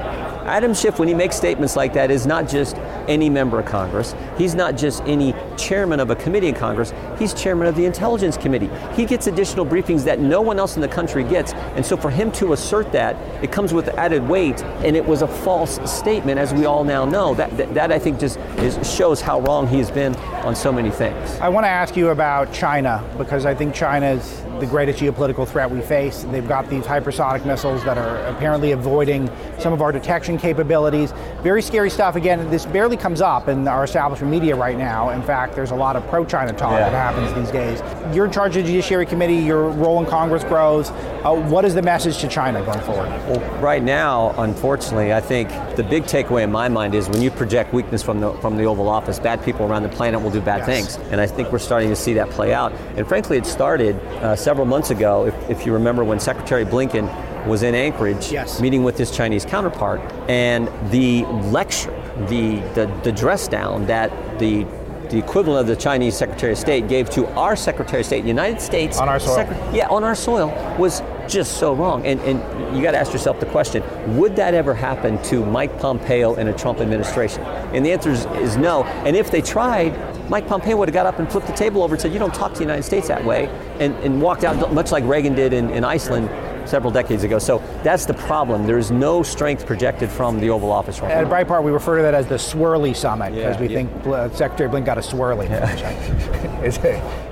Adam Schiff, when he makes statements like that, is not just any member of Congress. He's not just any chairman of a committee in Congress. He's chairman of the Intelligence Committee. He gets additional briefings that no one else in the country gets. And so for him to assert that, it comes with added weight, and it was a false statement, as we all now know. That, that, that I think just is, shows how wrong he's been on so many things. I want to ask you about China because I think China is the greatest geopolitical threat we face. They've got these hypersonic missiles that are apparently avoiding some of our detection capabilities. Very scary stuff. Again, this barely comes up in our establishment media right now. In fact, there's a lot of pro China talk Yeah. that happens these days. You're in charge of the Judiciary Committee, your role in Congress grows. Uh, what is the message to China going forward? Well, right now, unfortunately, I think the big takeaway in my mind is when you project weakness from the from the Oval Office, bad people around the planet will do bad Yes. things, and I think we're starting to see that play out. And frankly, it started uh, several months ago. If, if you remember, when Secretary Blinken was in Anchorage, Yes. meeting with his Chinese counterpart, and the lecture, the the, the dress down that the the equivalent of the Chinese Secretary of State gave to our Secretary of State in the United States On our soil. Secre- yeah, on our soil was just so wrong. And, and you got to ask yourself the question would that ever happen to Mike Pompeo in a Trump administration? And the answer is, is no. And if they tried, Mike Pompeo would have got up and flipped the table over and said, You don't talk to the United States that way, and, and walked out, much like Reagan did in, in Iceland several decades ago. So that's the problem. There is no strength projected from the Oval Office right At now. Breitbart, we refer to that as the swirly summit because Yeah, we yeah. think uh, Secretary Blink got a swirly. it's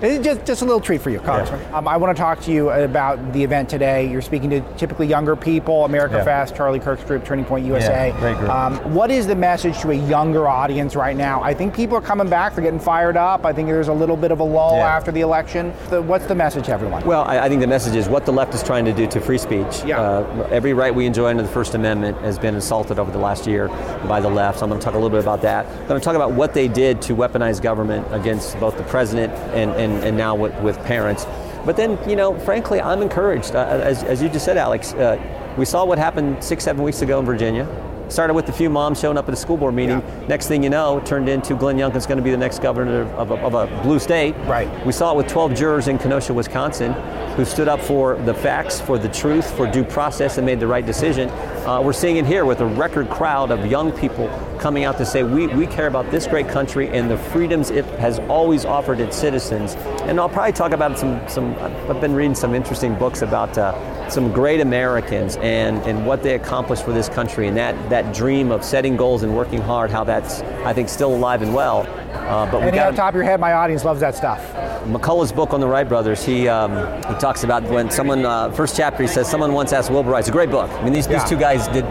just, just a little treat for you, Congressman. Um, I want to talk to you about the event today. You're speaking to typically younger people, America Yeah. Fest, Charlie Kirk's group, Turning Point USA. Yeah, great group. Um, what is the message to a younger audience right now? I think people are coming back. They're getting fired up. I think there's a little bit of a lull Yeah. after the election. What's the message to everyone? Well, I, I think the message is what the left is trying to do to free speech. Yeah. Uh, every right we enjoy under the First Amendment has been assaulted over the last year by the left. So I'm going to talk a little bit about that. I'm going to talk about what they did to weaponize government against both the president and, and, and now with, with parents. But then, you know, frankly, I'm encouraged. Uh, as, as you just said, Alex, uh, we saw what happened six, seven weeks ago in Virginia. Started with a few moms showing up at a school board meeting. Next thing you know, it turned into Glenn Youngkin's going to be the next governor of a, of a blue state. Right. We saw it with 12 jurors in Kenosha, Wisconsin, who stood up for the facts, for the truth, for due process, and made the right decision. Uh, we're seeing it here with a record crowd of young people coming out to say, we, we care about this great country and the freedoms it has always offered its citizens. And I'll probably talk about some, some I've been reading some interesting books about uh, some great Americans and, and what they accomplished for this country and that, that dream of setting goals and working hard, how that's, I think, still alive and well. Uh, but we Anything got on top of your head? My audience loves that stuff. McCullough's book on the Wright brothers, he um, he talks about when someone uh, first chapter he says someone once asked Wilbur Wright. It's a great book. I mean these, Yeah. these two guys did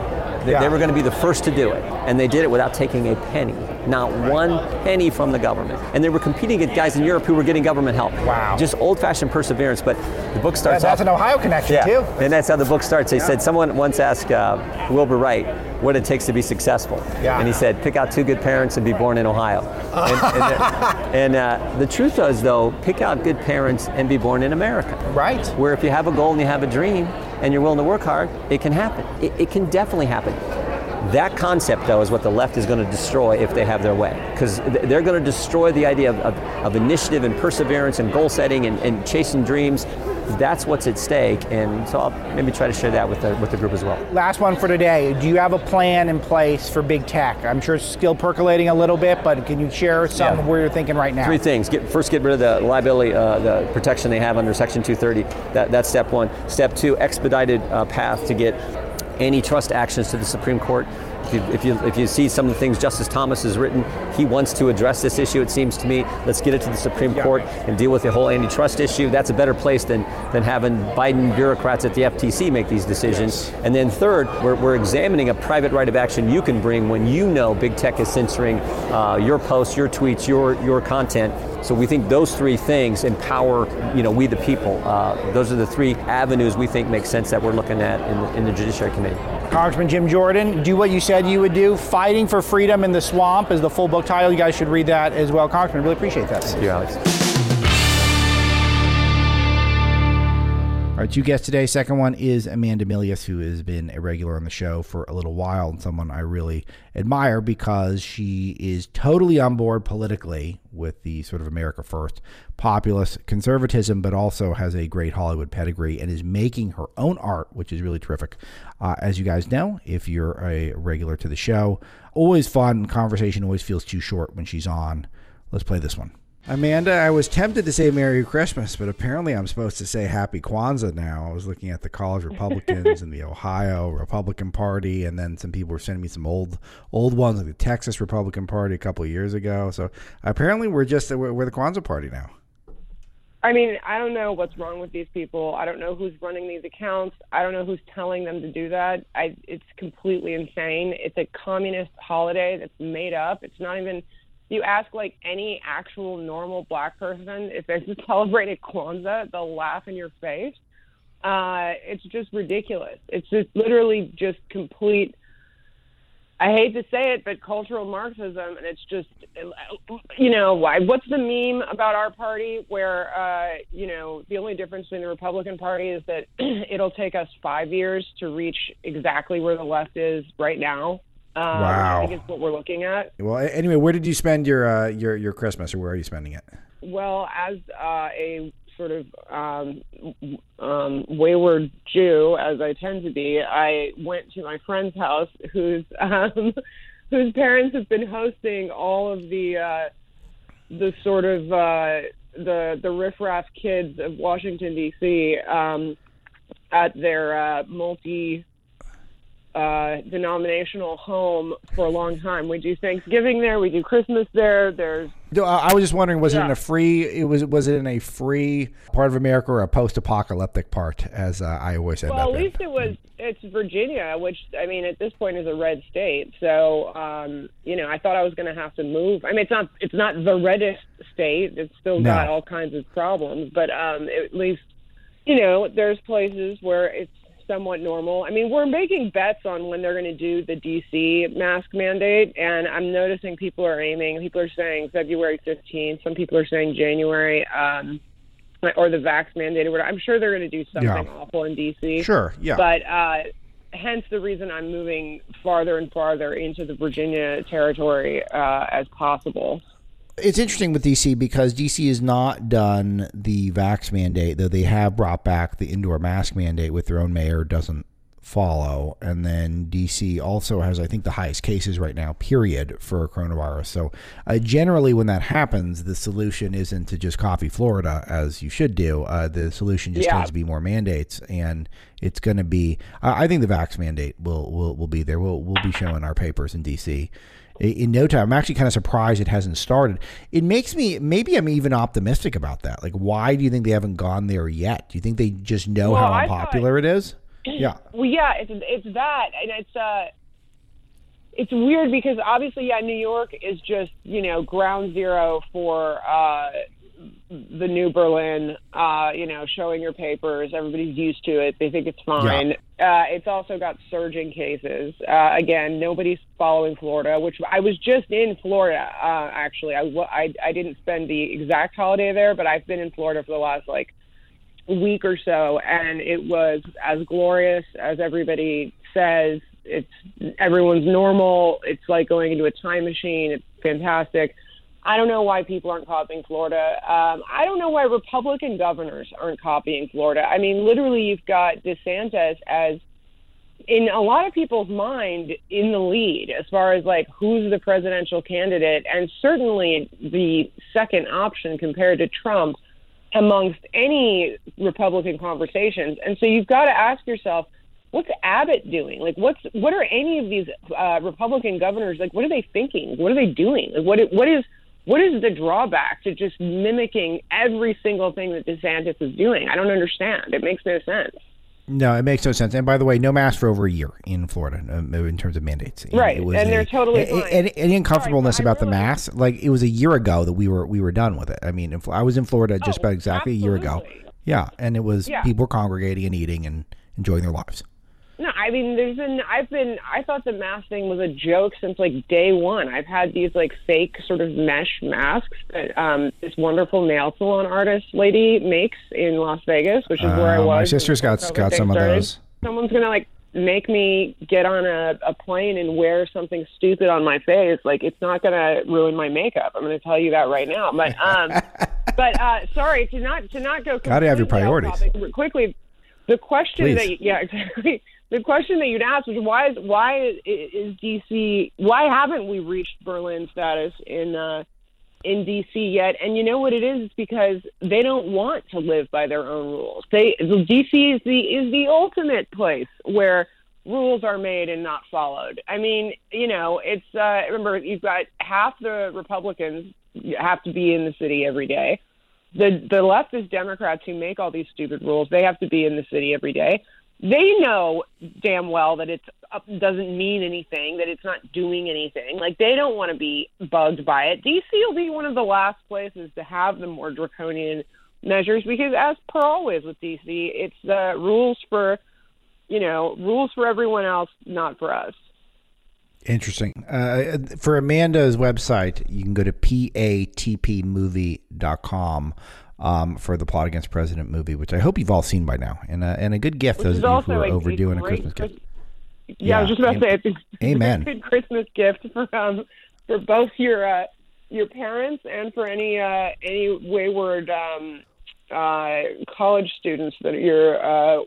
They, Yeah. they were going to be the first to do it, and they did it without taking a penny, not one penny from the government. And they were competing against guys in Europe who were getting government help. Wow. Just old-fashioned perseverance. But the book starts That's off. an Ohio connection yeah, too. and that's how the book starts. They said someone once asked uh, Wilbur Wright what it takes to be successful, Yeah. and he said, "Pick out two good parents and be born in Ohio." and and, and uh, the truth is, though, pick out good parents and be born in America. Right. Where if you have a goal and you have a dream and you're willing to work hard, it can happen. It, it can definitely happen. That concept, though, is what the left is going to destroy if they have their way. Because they're going to destroy the idea of, of, of initiative and perseverance and goal setting and, and chasing dreams. That's what's at stake. And so I'll maybe try to share that with the, with the group as well. Last one for today. Do you have a plan in place for big tech? I'm sure it's still percolating a little bit, but can you share some Yeah. of where you're thinking right now? Three things. Get, first, get rid of the liability, uh, the protection they have under Section 230. That, that's step one. Step two, expedited uh, path to get antitrust actions to the Supreme Court. If you, if, you, if you see some of the things Justice Thomas has written, he wants to address this issue, it seems to me. Let's get it to the Supreme Court and deal with the whole antitrust issue. That's a better place than, than having Biden bureaucrats at the FTC make these decisions. And then third, we're, we're examining a private right of action you can bring when you know big tech is censoring uh, your posts, your tweets, your, your content. So we think those three things empower, you know, we the people. Uh, those are the three avenues we think make sense that we're looking at in in the Judiciary Committee. Congressman Jim Jordan, do what you said you would do. Fighting for Freedom in the Swamp is the full book title. You guys should read that as well. Congressman, really appreciate that. Thank you, Alex. Right, two guests today. Second one is Amanda Milius, who has been a regular on the show for a little while and someone I really admire because she is totally on board politically with the sort of America First populist conservatism, but also has a great Hollywood pedigree and is making her own art, which is really terrific. Uh, as you guys know, if you're a regular to the show, always fun. Conversation always feels too short when she's on. Let's play this one. Amanda, I was tempted to say Merry Christmas, but apparently I'm supposed to say Happy Kwanzaa now. I was looking at the college Republicans and the Ohio Republican Party, and then some people were sending me some old old ones, like the Texas Republican Party a couple of years ago. So apparently we're just we're, the Kwanzaa Party now. I mean, I don't know what's wrong with these people. I don't know who's running these accounts. I don't know who's telling them to do that. I, it's completely insane. It's a communist holiday that's made up. It's not even. You ask like any actual normal black person if they celebrated Kwanzaa, they'll laugh in your face. Uh, it's just ridiculous. It's just literally just complete. I hate to say it, but cultural Marxism, and it's just, you know, why? What's the meme about our party where, uh, you know, the only difference between the Republican Party is that it'll take us five years to reach exactly where the left is right now. Um, Wow. I think it's what we're looking at. Well, anyway, where did you spend your uh, your your Christmas, or where are you spending it? Well, as uh, a sort of um, um, wayward Jew, as I tend to be, I went to my friend's house, whose um, whose parents have been hosting all of the uh, the sort of uh, the the riffraff kids of Washington D.C. Um, at their uh, multi uh, denominational home for a long time. We do Thanksgiving there. We do Christmas there. There's I I was just wondering, was it in a free? It was was it in a free part of America or a post-apocalyptic part, as uh, I always end Well, up at in? least it was. It's Virginia, which I mean, at this point is a red state. So, um, you know, I thought I was going to have to move. I mean, it's not. It's not the reddest state. It's still No. got all kinds of problems, but um, at least, you know, there's places where it's somewhat normal. I mean, we're making bets on when they're going to do the DC mask mandate, and I'm noticing people are aiming. People are saying February 15th. Some people are saying January. Um, or the vax mandate or whatever. I'm sure they're going to do something Yeah. awful in DC. Sure, yeah. But uh, hence the reason I'm moving farther and farther into the Virginia territory uh, as possible. It's interesting with DC because DC has not done the vax mandate, though they have brought back the indoor mask mandate with their own mayor doesn't follow. And then DC also has, I think, the highest cases right now, period, for coronavirus. So uh, generally, when that happens, the solution isn't to just copy Florida as you should do. Uh, the solution just Yeah. tends to be more mandates, and it's going to be. I I think the vax mandate will will will be there. We'll we'll be showing our papers in DC in no time. I'm actually kind of surprised it hasn't started. It makes me maybe I'm even optimistic about that. Like, why do you think they haven't gone there yet? Do you think they just know Well, how unpopular it is? Yeah. Well, yeah, it's it's that, and it's uh, it's weird because obviously, yeah, New York is just you know ground zero for uh, the new Berlin. Uh, you know, showing your papers, everybody's used to it. They think it's fine. Uh, it's also got surging cases. Uh, again, nobody's following Florida, which I was just in Florida. Uh, actually, I, I I didn't spend the exact holiday there, but I've been in Florida for the last like week or so, and it was as glorious as everybody says. It's everyone's normal. It's like going into a time machine. It's fantastic. I don't know why people aren't copying Florida. Um, I don't know why Republican governors aren't copying Florida. I mean, literally, you've got DeSantis as in a lot of people's mind in the lead as far as like who's the presidential candidate and certainly the second option compared to Trump amongst any Republican conversations. And so you've got to ask yourself, what's Abbott doing? Like, what's what are any of these uh, Republican governors like? What are they thinking? What are they doing? Like, what what is what is the drawback to just mimicking every single thing that DeSantis is doing? I don't understand. It makes no sense. No, it makes no sense. And by the way, no mask for over a year in Florida um, in terms of mandates. And Right, and a- they're totally a- fine. a- Any uncomfortableness Sorry, but I about the mask, like it was a year ago that we were we were done with it. I mean, in I was in Florida just Oh, about exactly a year ago. Yeah, and it was Yeah. people were congregating and eating and enjoying their lives. I mean, there's been, I've been, I thought the mask thing was a joke since like day one. I've had these like fake sort of mesh masks that um, this wonderful nail salon artist lady makes in Las Vegas, which is where I Uh, was. my sister's got got some of those. Someone's gonna like make me get on a, a plane and wear something stupid on my face. Like it's not gonna ruin my makeup. I'm gonna tell you that right now. But um, but uh, sorry to not to not go. Gotta have your priorities. topic, quickly. The question Please. that yeah exactly the question that you'd ask is why is why is, DC why haven't we reached Berlin status in uh, in DC yet? And you know what it is? It's because they don't want to live by their own rules. They DC is the is the ultimate place where rules are made and not followed. I mean, you know, it's uh, remember you've got half the Republicans have to be in the city every day the the leftist Democrats who make all these stupid rules, they have to be in the city every day. They know damn well that it doesn't mean anything, that it's not doing anything. Like they don't want to be bugged by it. DC will be one of the last places to have the more draconian measures because, as per always with DC, it's uh, rules for you know rules for everyone else, not for us. Interesting. Uh, for Amanda's website, you can go to patpmovie.com um, for the Plot Against President movie, which I hope you've all seen by now. And, uh, and a good gift, Which those of you who are a- a overdoing a, Christmas Chris- gift. Yeah, I was just about to say it's a Amen. good Christmas gift for um for both your uh, your parents and for any uh, any wayward um, uh, college students that you're uh,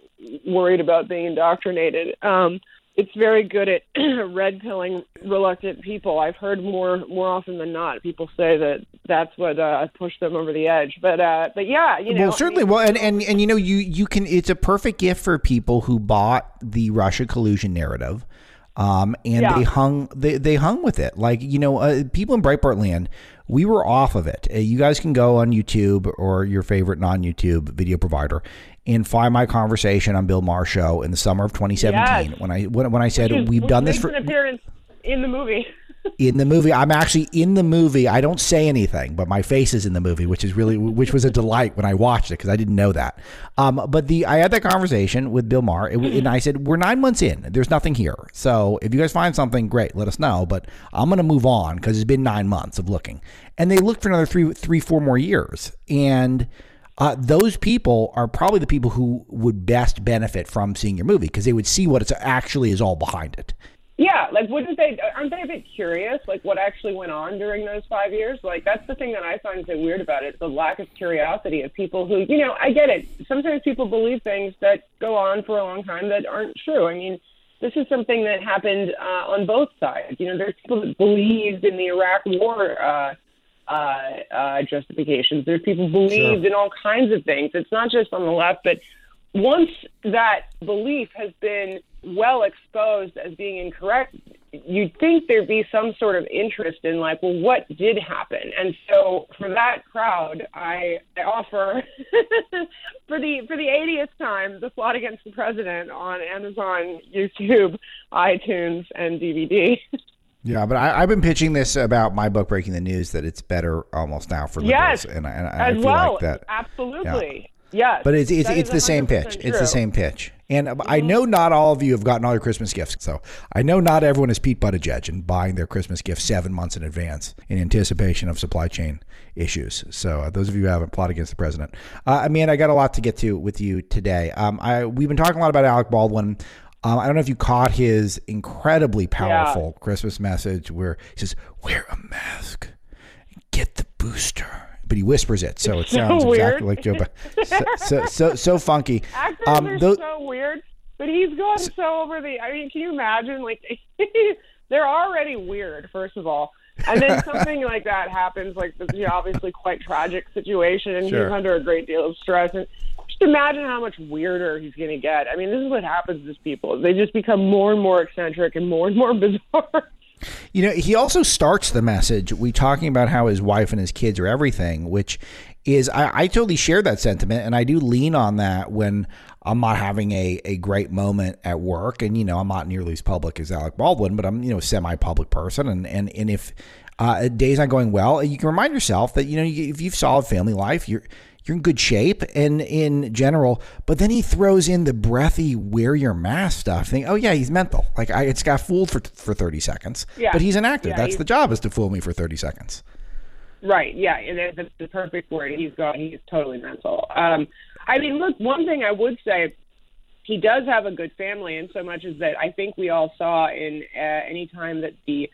worried about being indoctrinated. Um, it's very good at red pilling reluctant people. I've heard more more often than not people say that that's what uh, pushed them over the edge. But uh, but yeah, you know, well, certainly. well, and, and and you know, you you can. It's a perfect gift for people who bought the Russia collusion narrative, um, and Yeah. they hung they they hung with it. Like you know, uh, people in Breitbart land, we were off of it. Uh, you guys can go on YouTube or your favorite non-YouTube video provider and find my conversation on Bill Maher show in the summer of 2017 Yes. when I when, when I said we've done this for an appearance in the movie. in the movie. I'm actually in the movie. I don't say anything, but my face is in the movie, which is really which was a delight when I watched it because I didn't know that. Um, but the I had that conversation with Bill Maher, and and I said we're nine months in. There's nothing here. So if you guys find something, great, let us know. But I'm gonna move on because it's been nine months of looking, and they looked for another three, three, four more years, and. Uh, those people are probably the people who would best benefit from seeing your movie because they would see what it's actually is all behind it. Yeah, like wouldn't they? Aren't they a bit curious, like what actually went on during those five years? Like that's the thing that I find so weird about it: the lack of curiosity of people who, you know, I get it. Sometimes people believe things that go on for a long time that aren't true. I mean, this is something that happened uh, on both sides. You know, there's people that believed in the Iraq War. Uh, uh, uh, justifications. There's people who believed in all kinds of things. It's not just on the left, but once that belief has been well exposed as being incorrect, you'd think there'd be some sort of interest in like, well, what did happen? And so for that crowd, I, I offer for the for the 80th time the plot against the president on Amazon, YouTube, iTunes, and DVD. Yeah, but I, I've been pitching this about my book, Breaking the News, that it's better almost now for Yes, liberals, and I, and I feel well. like that. Absolutely. Yes. But it's it's, it's the same 100% pitch. It's the same pitch. And I know not all of you have gotten all your Christmas gifts. So I know not everyone is Pete Buttigieg and buying their Christmas gifts seven months in advance in anticipation of supply chain issues. So uh, those of you who haven't plot against the president, uh, I mean, I got a lot to get to with you today. Um, I we've been talking a lot about Alec Baldwin. Um, I don't know if you caught his incredibly powerful Christmas message where he says, "Wear a mask, get the booster." But he whispers it, so it so sounds exactly like Joe Biden. So, so, so, so funky. Actors Um, are so weird, but he's gone so over the. I mean, can you imagine? Like, they're already weird, first of all, and then something like that happens. Like, this is obviously quite tragic situation, and Sure. he's under a great deal of stress. And just imagine how much weirder he's going to get. I mean, this is what happens to people. They just become more and more eccentric and more and more bizarre. You know, he also starts the message we talking about how his wife and his kids are everything, which is I, I totally share that sentiment, and I do lean on that when I'm not having a, a great moment at work, and you know I'm not nearly as public as Alec Baldwin, but I'm you know a semi public person, and and and if uh, a day's not going well, you can remind yourself that you know if you've solid family life, you're you're in good shape and in general. But then he throws in the breathy wear your mask stuff. Think, oh yeah, he's mental. Like I it's got fooled for for thirty seconds. Yeah. But he's an actor. Yeah, That's the job is to fool me for thirty seconds. Right. Yeah, and that's the, the perfect word. He's got. He's totally mental. Um, I mean, look. One thing I would say, he does have a good family, in so much as that I think we all saw in uh, any time that the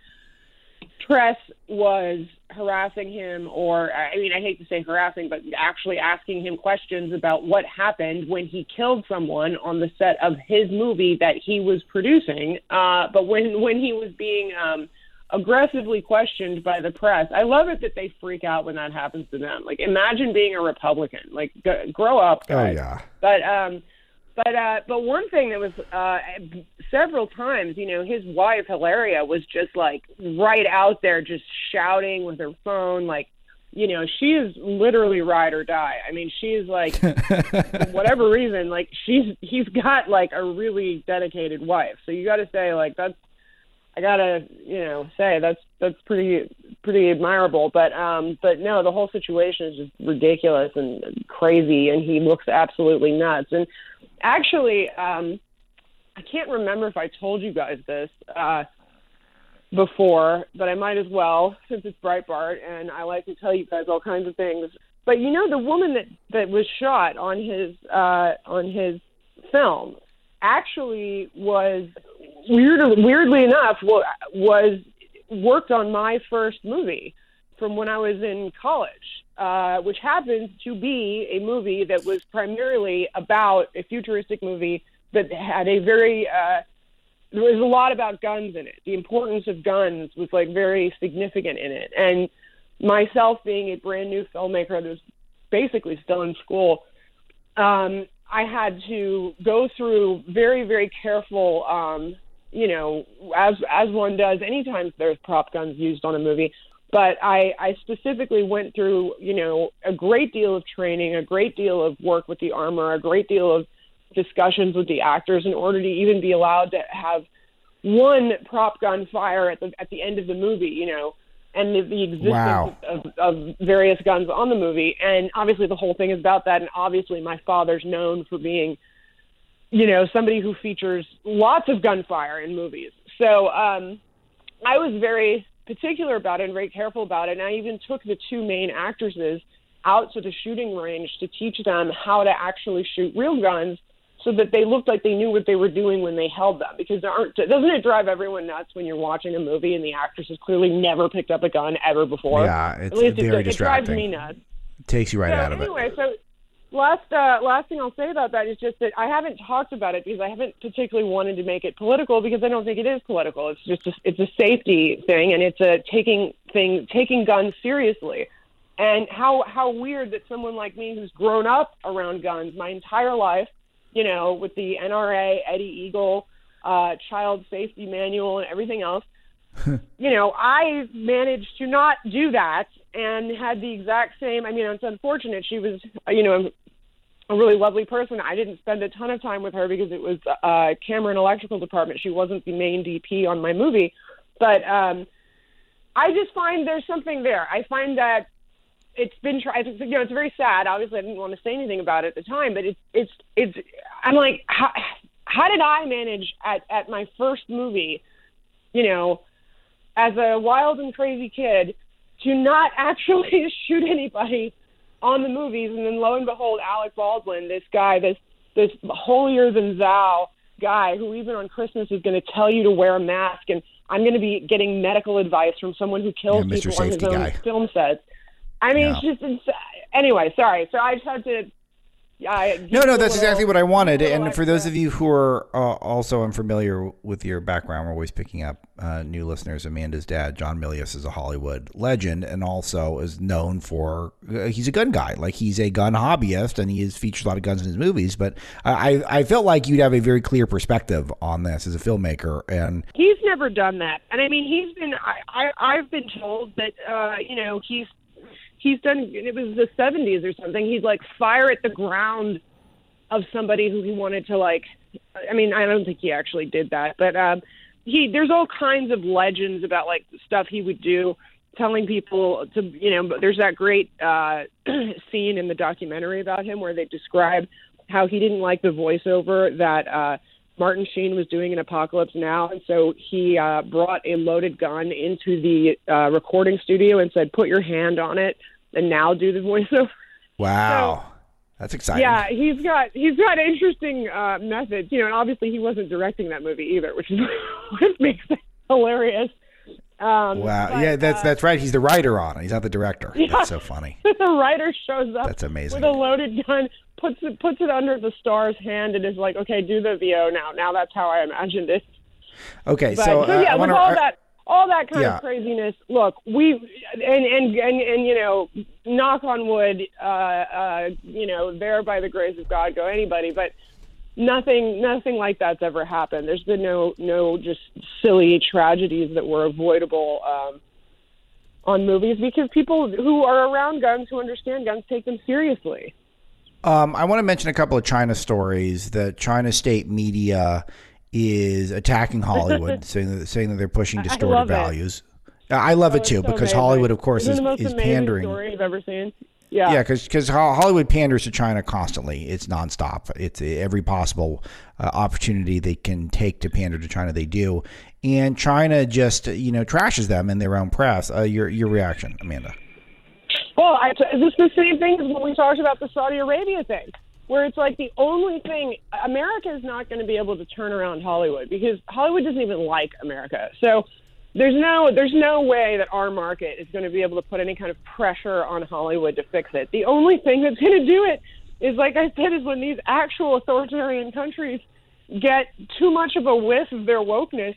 press was harassing him, or I mean, I hate to say harassing, but actually asking him questions about what happened when he killed someone on the set of his movie that he was producing. Uh, but when when he was being um, aggressively questioned by the press. I love it that they freak out when that happens to them. Like imagine being a Republican. Like g- grow up, guys. Oh yeah. But um, but uh, but one thing that was uh, several times, you know, his wife Hilaria was just like right out there, just shouting with her phone, like. You know, she is literally ride or die. I mean, she is like, for whatever reason, like she's he's got like a really dedicated wife. So you got to say like that's I gotta, you know, say that's that's pretty pretty admirable. But um, but no, the whole situation is just ridiculous and crazy, and he looks absolutely nuts. And actually, um, I can't remember if I told you guys this uh, before, but I might as well since it's Breitbart, and I like to tell you guys all kinds of things. But you know, the woman that that was shot on his uh, on his film actually was weird, weirdly enough was worked on my first movie from when I was in college, uh, which happens to be a movie that was primarily about a futuristic movie that had a very uh, there was a lot about guns in it. The importance of guns was like very significant in it, and myself being a brand new filmmaker that was basically still in school, um, I had to go through very, very careful, um, you know, as as one does anytime there's prop guns used on a movie. But I, I specifically went through, you know, a great deal of training, a great deal of work with the armor, a great deal of discussions with the actors in order to even be allowed to have one prop gun fire at the at the end of the movie, you know, and the, the existence Wow. of, of various guns on the movie. And obviously, the whole thing is about that. And obviously, my father's known for being, you know, somebody who features lots of gunfire in movies. So um, I was very particular about it and very careful about it. And I even took the two main actresses out to the shooting range to teach them how to actually shoot real guns so that they looked like they knew what they were doing when they held them. Because there aren't, doesn't it drive everyone nuts when you're watching a movie and the actress has clearly never picked up a gun ever before? Yeah, At it's least it, very it drives me nuts. Takes you right so out of it. anyway, so last uh, last thing I'll say about that is just that I haven't talked about it because I haven't particularly wanted to make it political because I don't think it is political. It's just a, it's a safety thing and it's a taking thing taking guns seriously. And how how weird that someone like me who's grown up around guns my entire life, you know, with the NRA, Eddie Eagle, uh, child safety manual, and everything else, you know, I managed to not do that and had the exact same. I mean, it's unfortunate. She was, you know, a really lovely person. I didn't spend a ton of time with her because it was uh, Cameron Electrical Department. She wasn't the main DP on my movie. But um, I just find there's something there. I find that it's been tried. You know, it's very sad. Obviously, I didn't want to say anything about it at the time, but it's it's it's. I'm like, how, how did I manage at at my first movie? You know, as a wild and crazy kid, to not actually shoot anybody on the movies, and then lo and behold, Alec Baldwin, this guy, this this holier than thou guy, who even on Christmas is going to tell you to wear a mask, and I'm going to be getting medical advice from someone who kills Yeah, people on his own Guy. film sets. I mean, Yeah. it's just it's, anyway. Sorry, so I just had to. I, No, no, that's exactly what I wanted. little And for those of you who are uh, also unfamiliar with your background, we're always picking up uh, new listeners. Amanda's dad, John Milius, is a Hollywood legend and also is known for uh, he's a gun guy. Like he's a gun hobbyist and he has featured a lot of guns in his movies. But I, I felt like you'd have a very clear perspective on this as a filmmaker. And he's never done that and i mean he's been i, I i've been told that uh you know he's he's done it was the seventies or something. He'd like fire at the ground of somebody who he wanted to like i mean i don't think he actually did that but um he there's all kinds of legends about like stuff he would do telling people to you know there's that great uh scene in the documentary about him where they describe how he didn't like the voiceover that uh Martin Sheen was doing in Apocalypse Now, and so he uh, brought a loaded gun into the uh, recording studio and said, "Put your hand on it, and now do the voiceover." wow, that's exciting. Yeah, he's got he's got interesting uh, methods, you know, and obviously he wasn't directing that movie either, which is what makes it hilarious. Um, Wow. but, yeah, that's uh, that's right. He's the writer on it. He's not the director. Yeah. That's so funny. the writer shows up That's amazing. with a loaded gun, puts it puts it under the star's hand, and is like, "Okay, do the VO now." Now that's how I imagined it. Okay, But, so, so uh, yeah, I with all uh, that all that kind yeah. of craziness. Look, we and and and, and you know, knock on wood, uh, uh, you know, there by the grace of God go anybody, but nothing nothing like that's ever happened. There's been no no just silly tragedies that were avoidable um, on movies because people who are around guns who understand guns take them seriously. Um, I want to mention a couple of China stories The China state media is attacking Hollywood, saying that saying that they're pushing distorted it. values. Uh, I love Oh, it too so because amazing. Hollywood, of course, Isn't is, most is pandering. story you've ever seen. Yeah, Yeah, because Hollywood panders to China constantly. It's nonstop. It's uh, every possible uh, opportunity they can take to pander to China, they do. And China just you know trashes them in their own press. Uh, your your reaction, Amanda? Well, I, this the same thing as when we talked about the Saudi Arabia thing, where it's like the only thing America is not going to be able to turn around Hollywood because Hollywood doesn't even like America. So there's no there's no way that our market is going to be able to put any kind of pressure on Hollywood to fix it. The only thing that's going to do it is, like I said, is when these actual authoritarian countries get too much of a whiff of their wokeness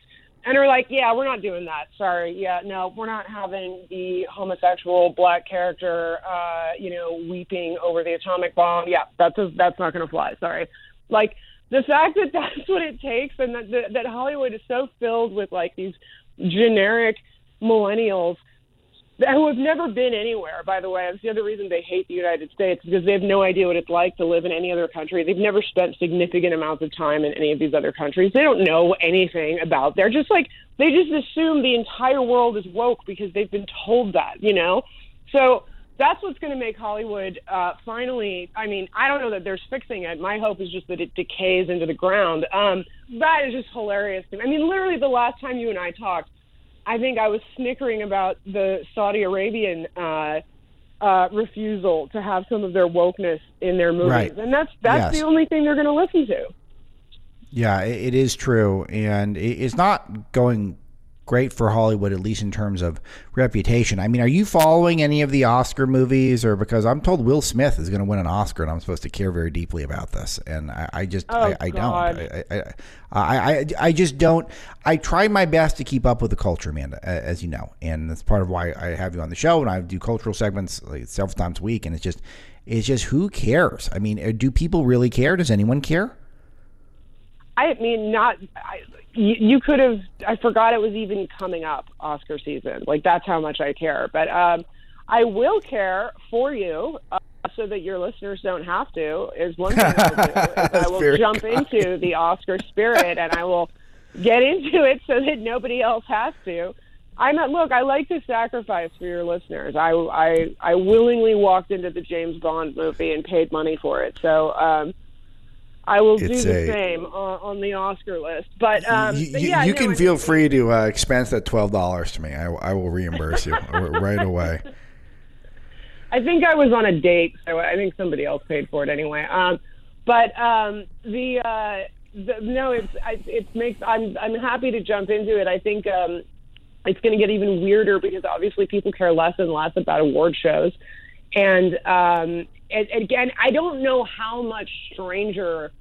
and are like, yeah, we're not doing that. Sorry. Yeah, no, we're not having the homosexual black character, uh, you know, weeping over the atomic bomb. Yeah, that's a, that's not going to fly. Sorry. Like the fact that that's what it takes, and that, that that Hollywood is so filled with like these generic millennials who have never been anywhere. By the way, that's the other reason they hate the United States because they have no idea what it's like to live in any other country. They've never spent significant amounts of time in any of these other countries. They don't know anything about. They're just like they just assume the entire world is woke because they've been told that. You know, so. That's what's going to make Hollywood uh, finally. I mean, I don't know that there's fixing it. My hope is just that it decays into the ground. Um, that is just hilarious. I mean, literally, the last time you and I talked, I think I was snickering about the Saudi Arabian uh, uh, refusal to have some of their wokeness in their movies, Right. and that's that's Yes. the only thing they're going to listen to. Yeah, it, it is true, and it, it's not going great for Hollywood, at least in terms of reputation. I mean, are you following any of the Oscar movies, or because I'm told Will Smith is going to win an Oscar, and I'm supposed to care very deeply about this, and I, I just Oh, I, I don't. I, I, I, I, just don't. I try my best to keep up with the culture, Amanda, as you know, and that's part of why I have you on the show, and I do cultural segments like several times a week, and it's just. It's just who cares? I mean, uh, do people really care? Does anyone care? I mean, not. I, you, you could have. I forgot it was even coming up Oscar season. Like that's how much I care. But um, I will care for you, uh, so that your listeners don't have to. Is one thing I'll do. I will jump into the Oscar spirit, and I will get into it so that nobody else has to. I'm not, look. I like to sacrifice for your listeners. I, I I willingly walked into the James Bond movie and paid money for it. So um, I will do the a- same on, on the Oscar list. But um, you but yeah, you no, can I feel mean- free to uh, expense that twelve dollars to me. I, I will reimburse you right away. I think I was on a date, so I think somebody else paid for it anyway. Um, but um, the, uh, the no, it's I, it makes I'm I'm happy to jump into it. I think um, it's going to get even weirder because obviously people care less and less about award shows, and um, again, I don't know how much stranger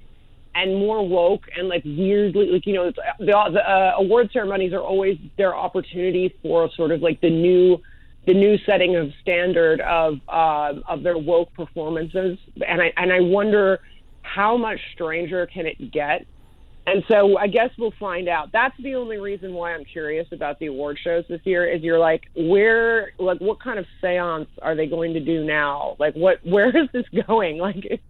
and more woke and like weirdly like you know the, the uh, award ceremonies are always their opportunity for sort of like the new the new setting of standard of um of their woke performances. And I and I wonder how much stranger can it get and so I guess we'll find out. That's the only reason why I'm curious about the award shows this year. Is you're like, where, like, what kind of seance are they going to do now? Like, what, where is this going? Like, it,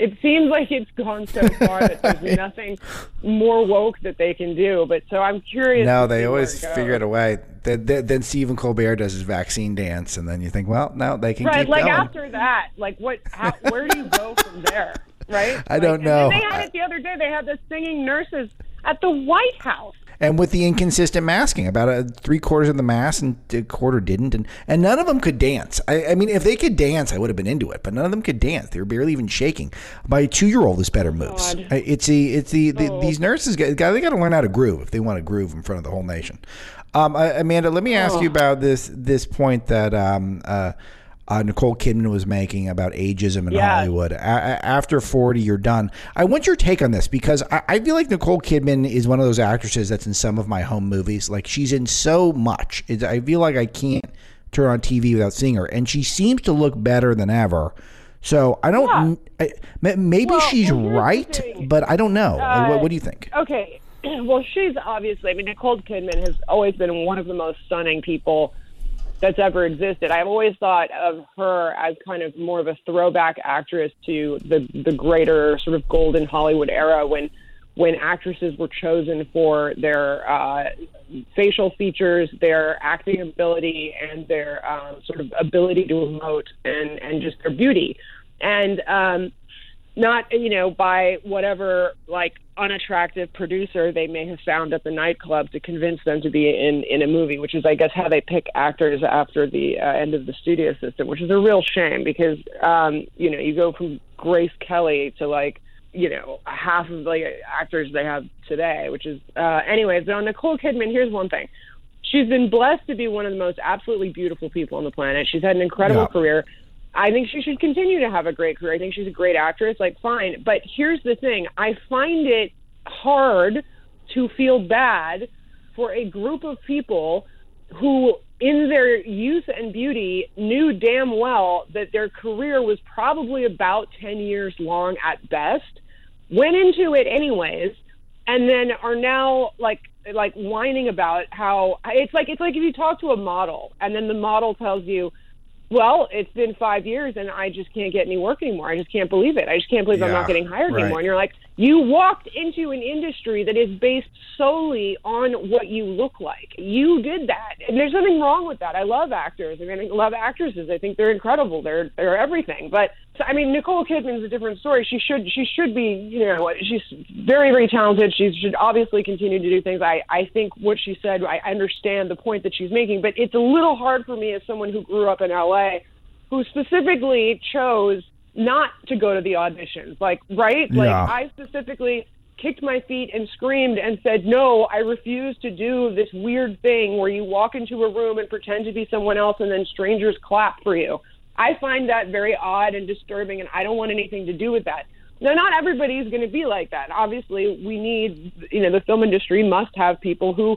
it seems like it's gone so far that there's nothing more woke that they can do. But so I'm curious. No, they always figure it a way. Then, then, then Stephen Colbert does his vaccine dance, and then you think, well, now they can Right, like going. after that, like what? How, where do you go from there? Right? I don't Like, know. They had it the other day. They had the singing nurses at the White House. and with the inconsistent masking, about a three quarters of the mask and a quarter didn't, and and none of them could dance. I, I mean, if they could dance, I would have been into it, but none of them could dance. They were barely even shaking. My two year old is better moves. God. It's the it's the, the Oh. these nurses got they got to learn how to groove if they want to groove in front of the whole nation. Um, Amanda, let me ask Oh. you about this this point that um uh. Uh, Nicole Kidman was making about ageism in Yes. Hollywood. A- after 40, you're done. I want your take on this because I, I feel like Nicole Kidman is one of those actresses that's in some of my home movies. Like she's in so much. It's, I feel like I can't turn on TV without seeing her, and she seems to look better than ever. So I don't. I, maybe Well, she's well, here's the right, but I don't know. Uh, what, what do you think? Okay. Well, she's obviously, I mean, Nicole Kidman has always been one of the most stunning people that's ever existed. I've always thought of her as kind of more of a throwback actress to the the greater sort of golden Hollywood era when when actresses were chosen for their uh, facial features, their acting ability, and their um, sort of ability to emote and and just their beauty. And um, not you know by whatever like unattractive producer they may have found at the nightclub to convince them to be in in a movie which is i guess how they pick actors after the uh, end of the studio system which is a real shame because um you know you go from grace kelly to like you know half of the actors they have today which is uh anyways but on nicole kidman here's one thing. She's been blessed to be one of the most absolutely beautiful people on the planet. She's had an incredible Yeah. career I think she should continue to have a great career. I think she's a great actress, like fine. But here's the thing I find it hard to feel bad for a group of people who, in their youth and beauty, knew damn well that their career was probably about 10 years long at best, went into it anyways, and then are now like like whining about how it's like it's like if you talk to a model and then the model tells you well, it's been five years and I just can't get any work anymore. I just can't believe it. I just can't believe I'm not getting hired right. anymore. And you're like, you walked into an industry that is based solely on what you look like. You did that. And there's nothing wrong with that. I love actors. I mean, I love actresses. I think they're incredible. They're, they're everything. But I mean, Nicole Kidman's a different story. She should, she should be, you know, she's very, very talented. She should obviously continue to do things. I, I think what she said, I understand the point that she's making, but it's a little hard for me as someone who grew up in LA who specifically chose not to go to the auditions. Like, right? Like, Yeah. I specifically kicked my feet and screamed and said, No, I refuse to do this weird thing where you walk into a room and pretend to be someone else and then strangers clap for you. I find that very odd and disturbing, and I don't want anything to do with that. Now, not everybody's going to be like that. Obviously, we need, you know, the film industry must have people who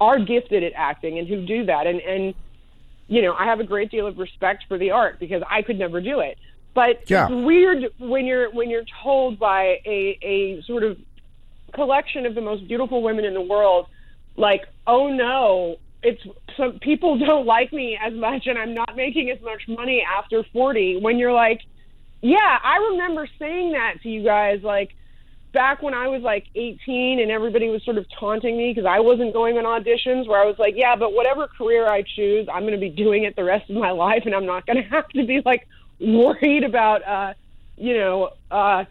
are gifted at acting and who do that. And, and you know, I have a great deal of respect for the art because I could never do it. But Yeah. it's weird when you're when you're told by a a sort of collection of the most beautiful women in the world, like, oh no, it's some people don't like me as much, and I'm not making as much money after 40. When you're like, yeah, I remember saying that to you guys, like back when I was like 18 and everybody was sort of taunting me because I wasn't going on auditions where I was like, yeah, but whatever career I choose, I'm going to be doing it the rest of my life and I'm not going to have to be like worried about, uh, you know, uh,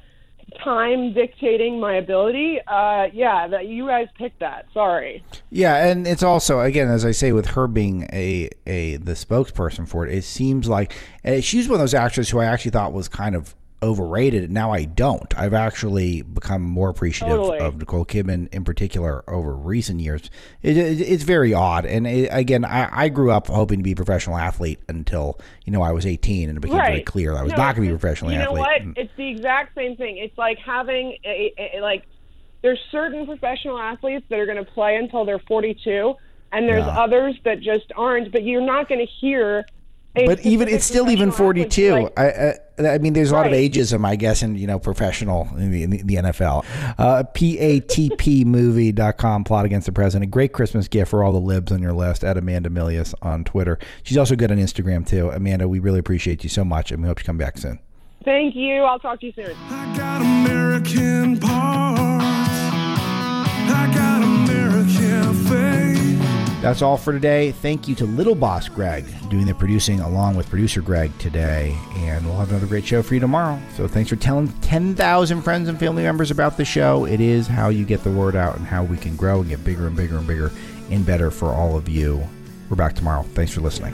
time dictating my ability. Uh, yeah, that you guys picked that. Sorry. Yeah, and it's also again, as I say, with her being a a the spokesperson for it, it seems like she's one of those actors who I actually thought was kind of overrated. Now I don't. I've actually become more appreciative Totally. of Nicole Kidman in particular over recent years. It, it, it's very odd, and it, again, I, I grew up hoping to be a professional athlete until you know I was 18, and it became very clear I was No, not going to be a professional you athlete. know what? And- It's the exact same thing. It's like having a, a, a- like there's certain professional athletes that are going to play until they're 42, and there's Yeah. others that just aren't. But you're not going to hear. A but even it's still even 42 like, I, I i mean there's a lot of ageism i guess in you know professional in the, in the, the nfl uh patpmovie.com plot against the president a great christmas gift for all the libs on your list at amanda milius on twitter she's also good on instagram too amanda we really appreciate you so much and we hope you come back soon Thank you. I'll talk to you soon. I got American parts. I got American faith. That's all for today. Thank you to Little Boss Greg doing the producing along with producer Greg today. And we'll have another great show for you tomorrow. So thanks for telling 10,000 friends and family members about the show. It is how you get the word out and how we can grow and get bigger and bigger and bigger and better for all of you. We're back tomorrow. Thanks for listening.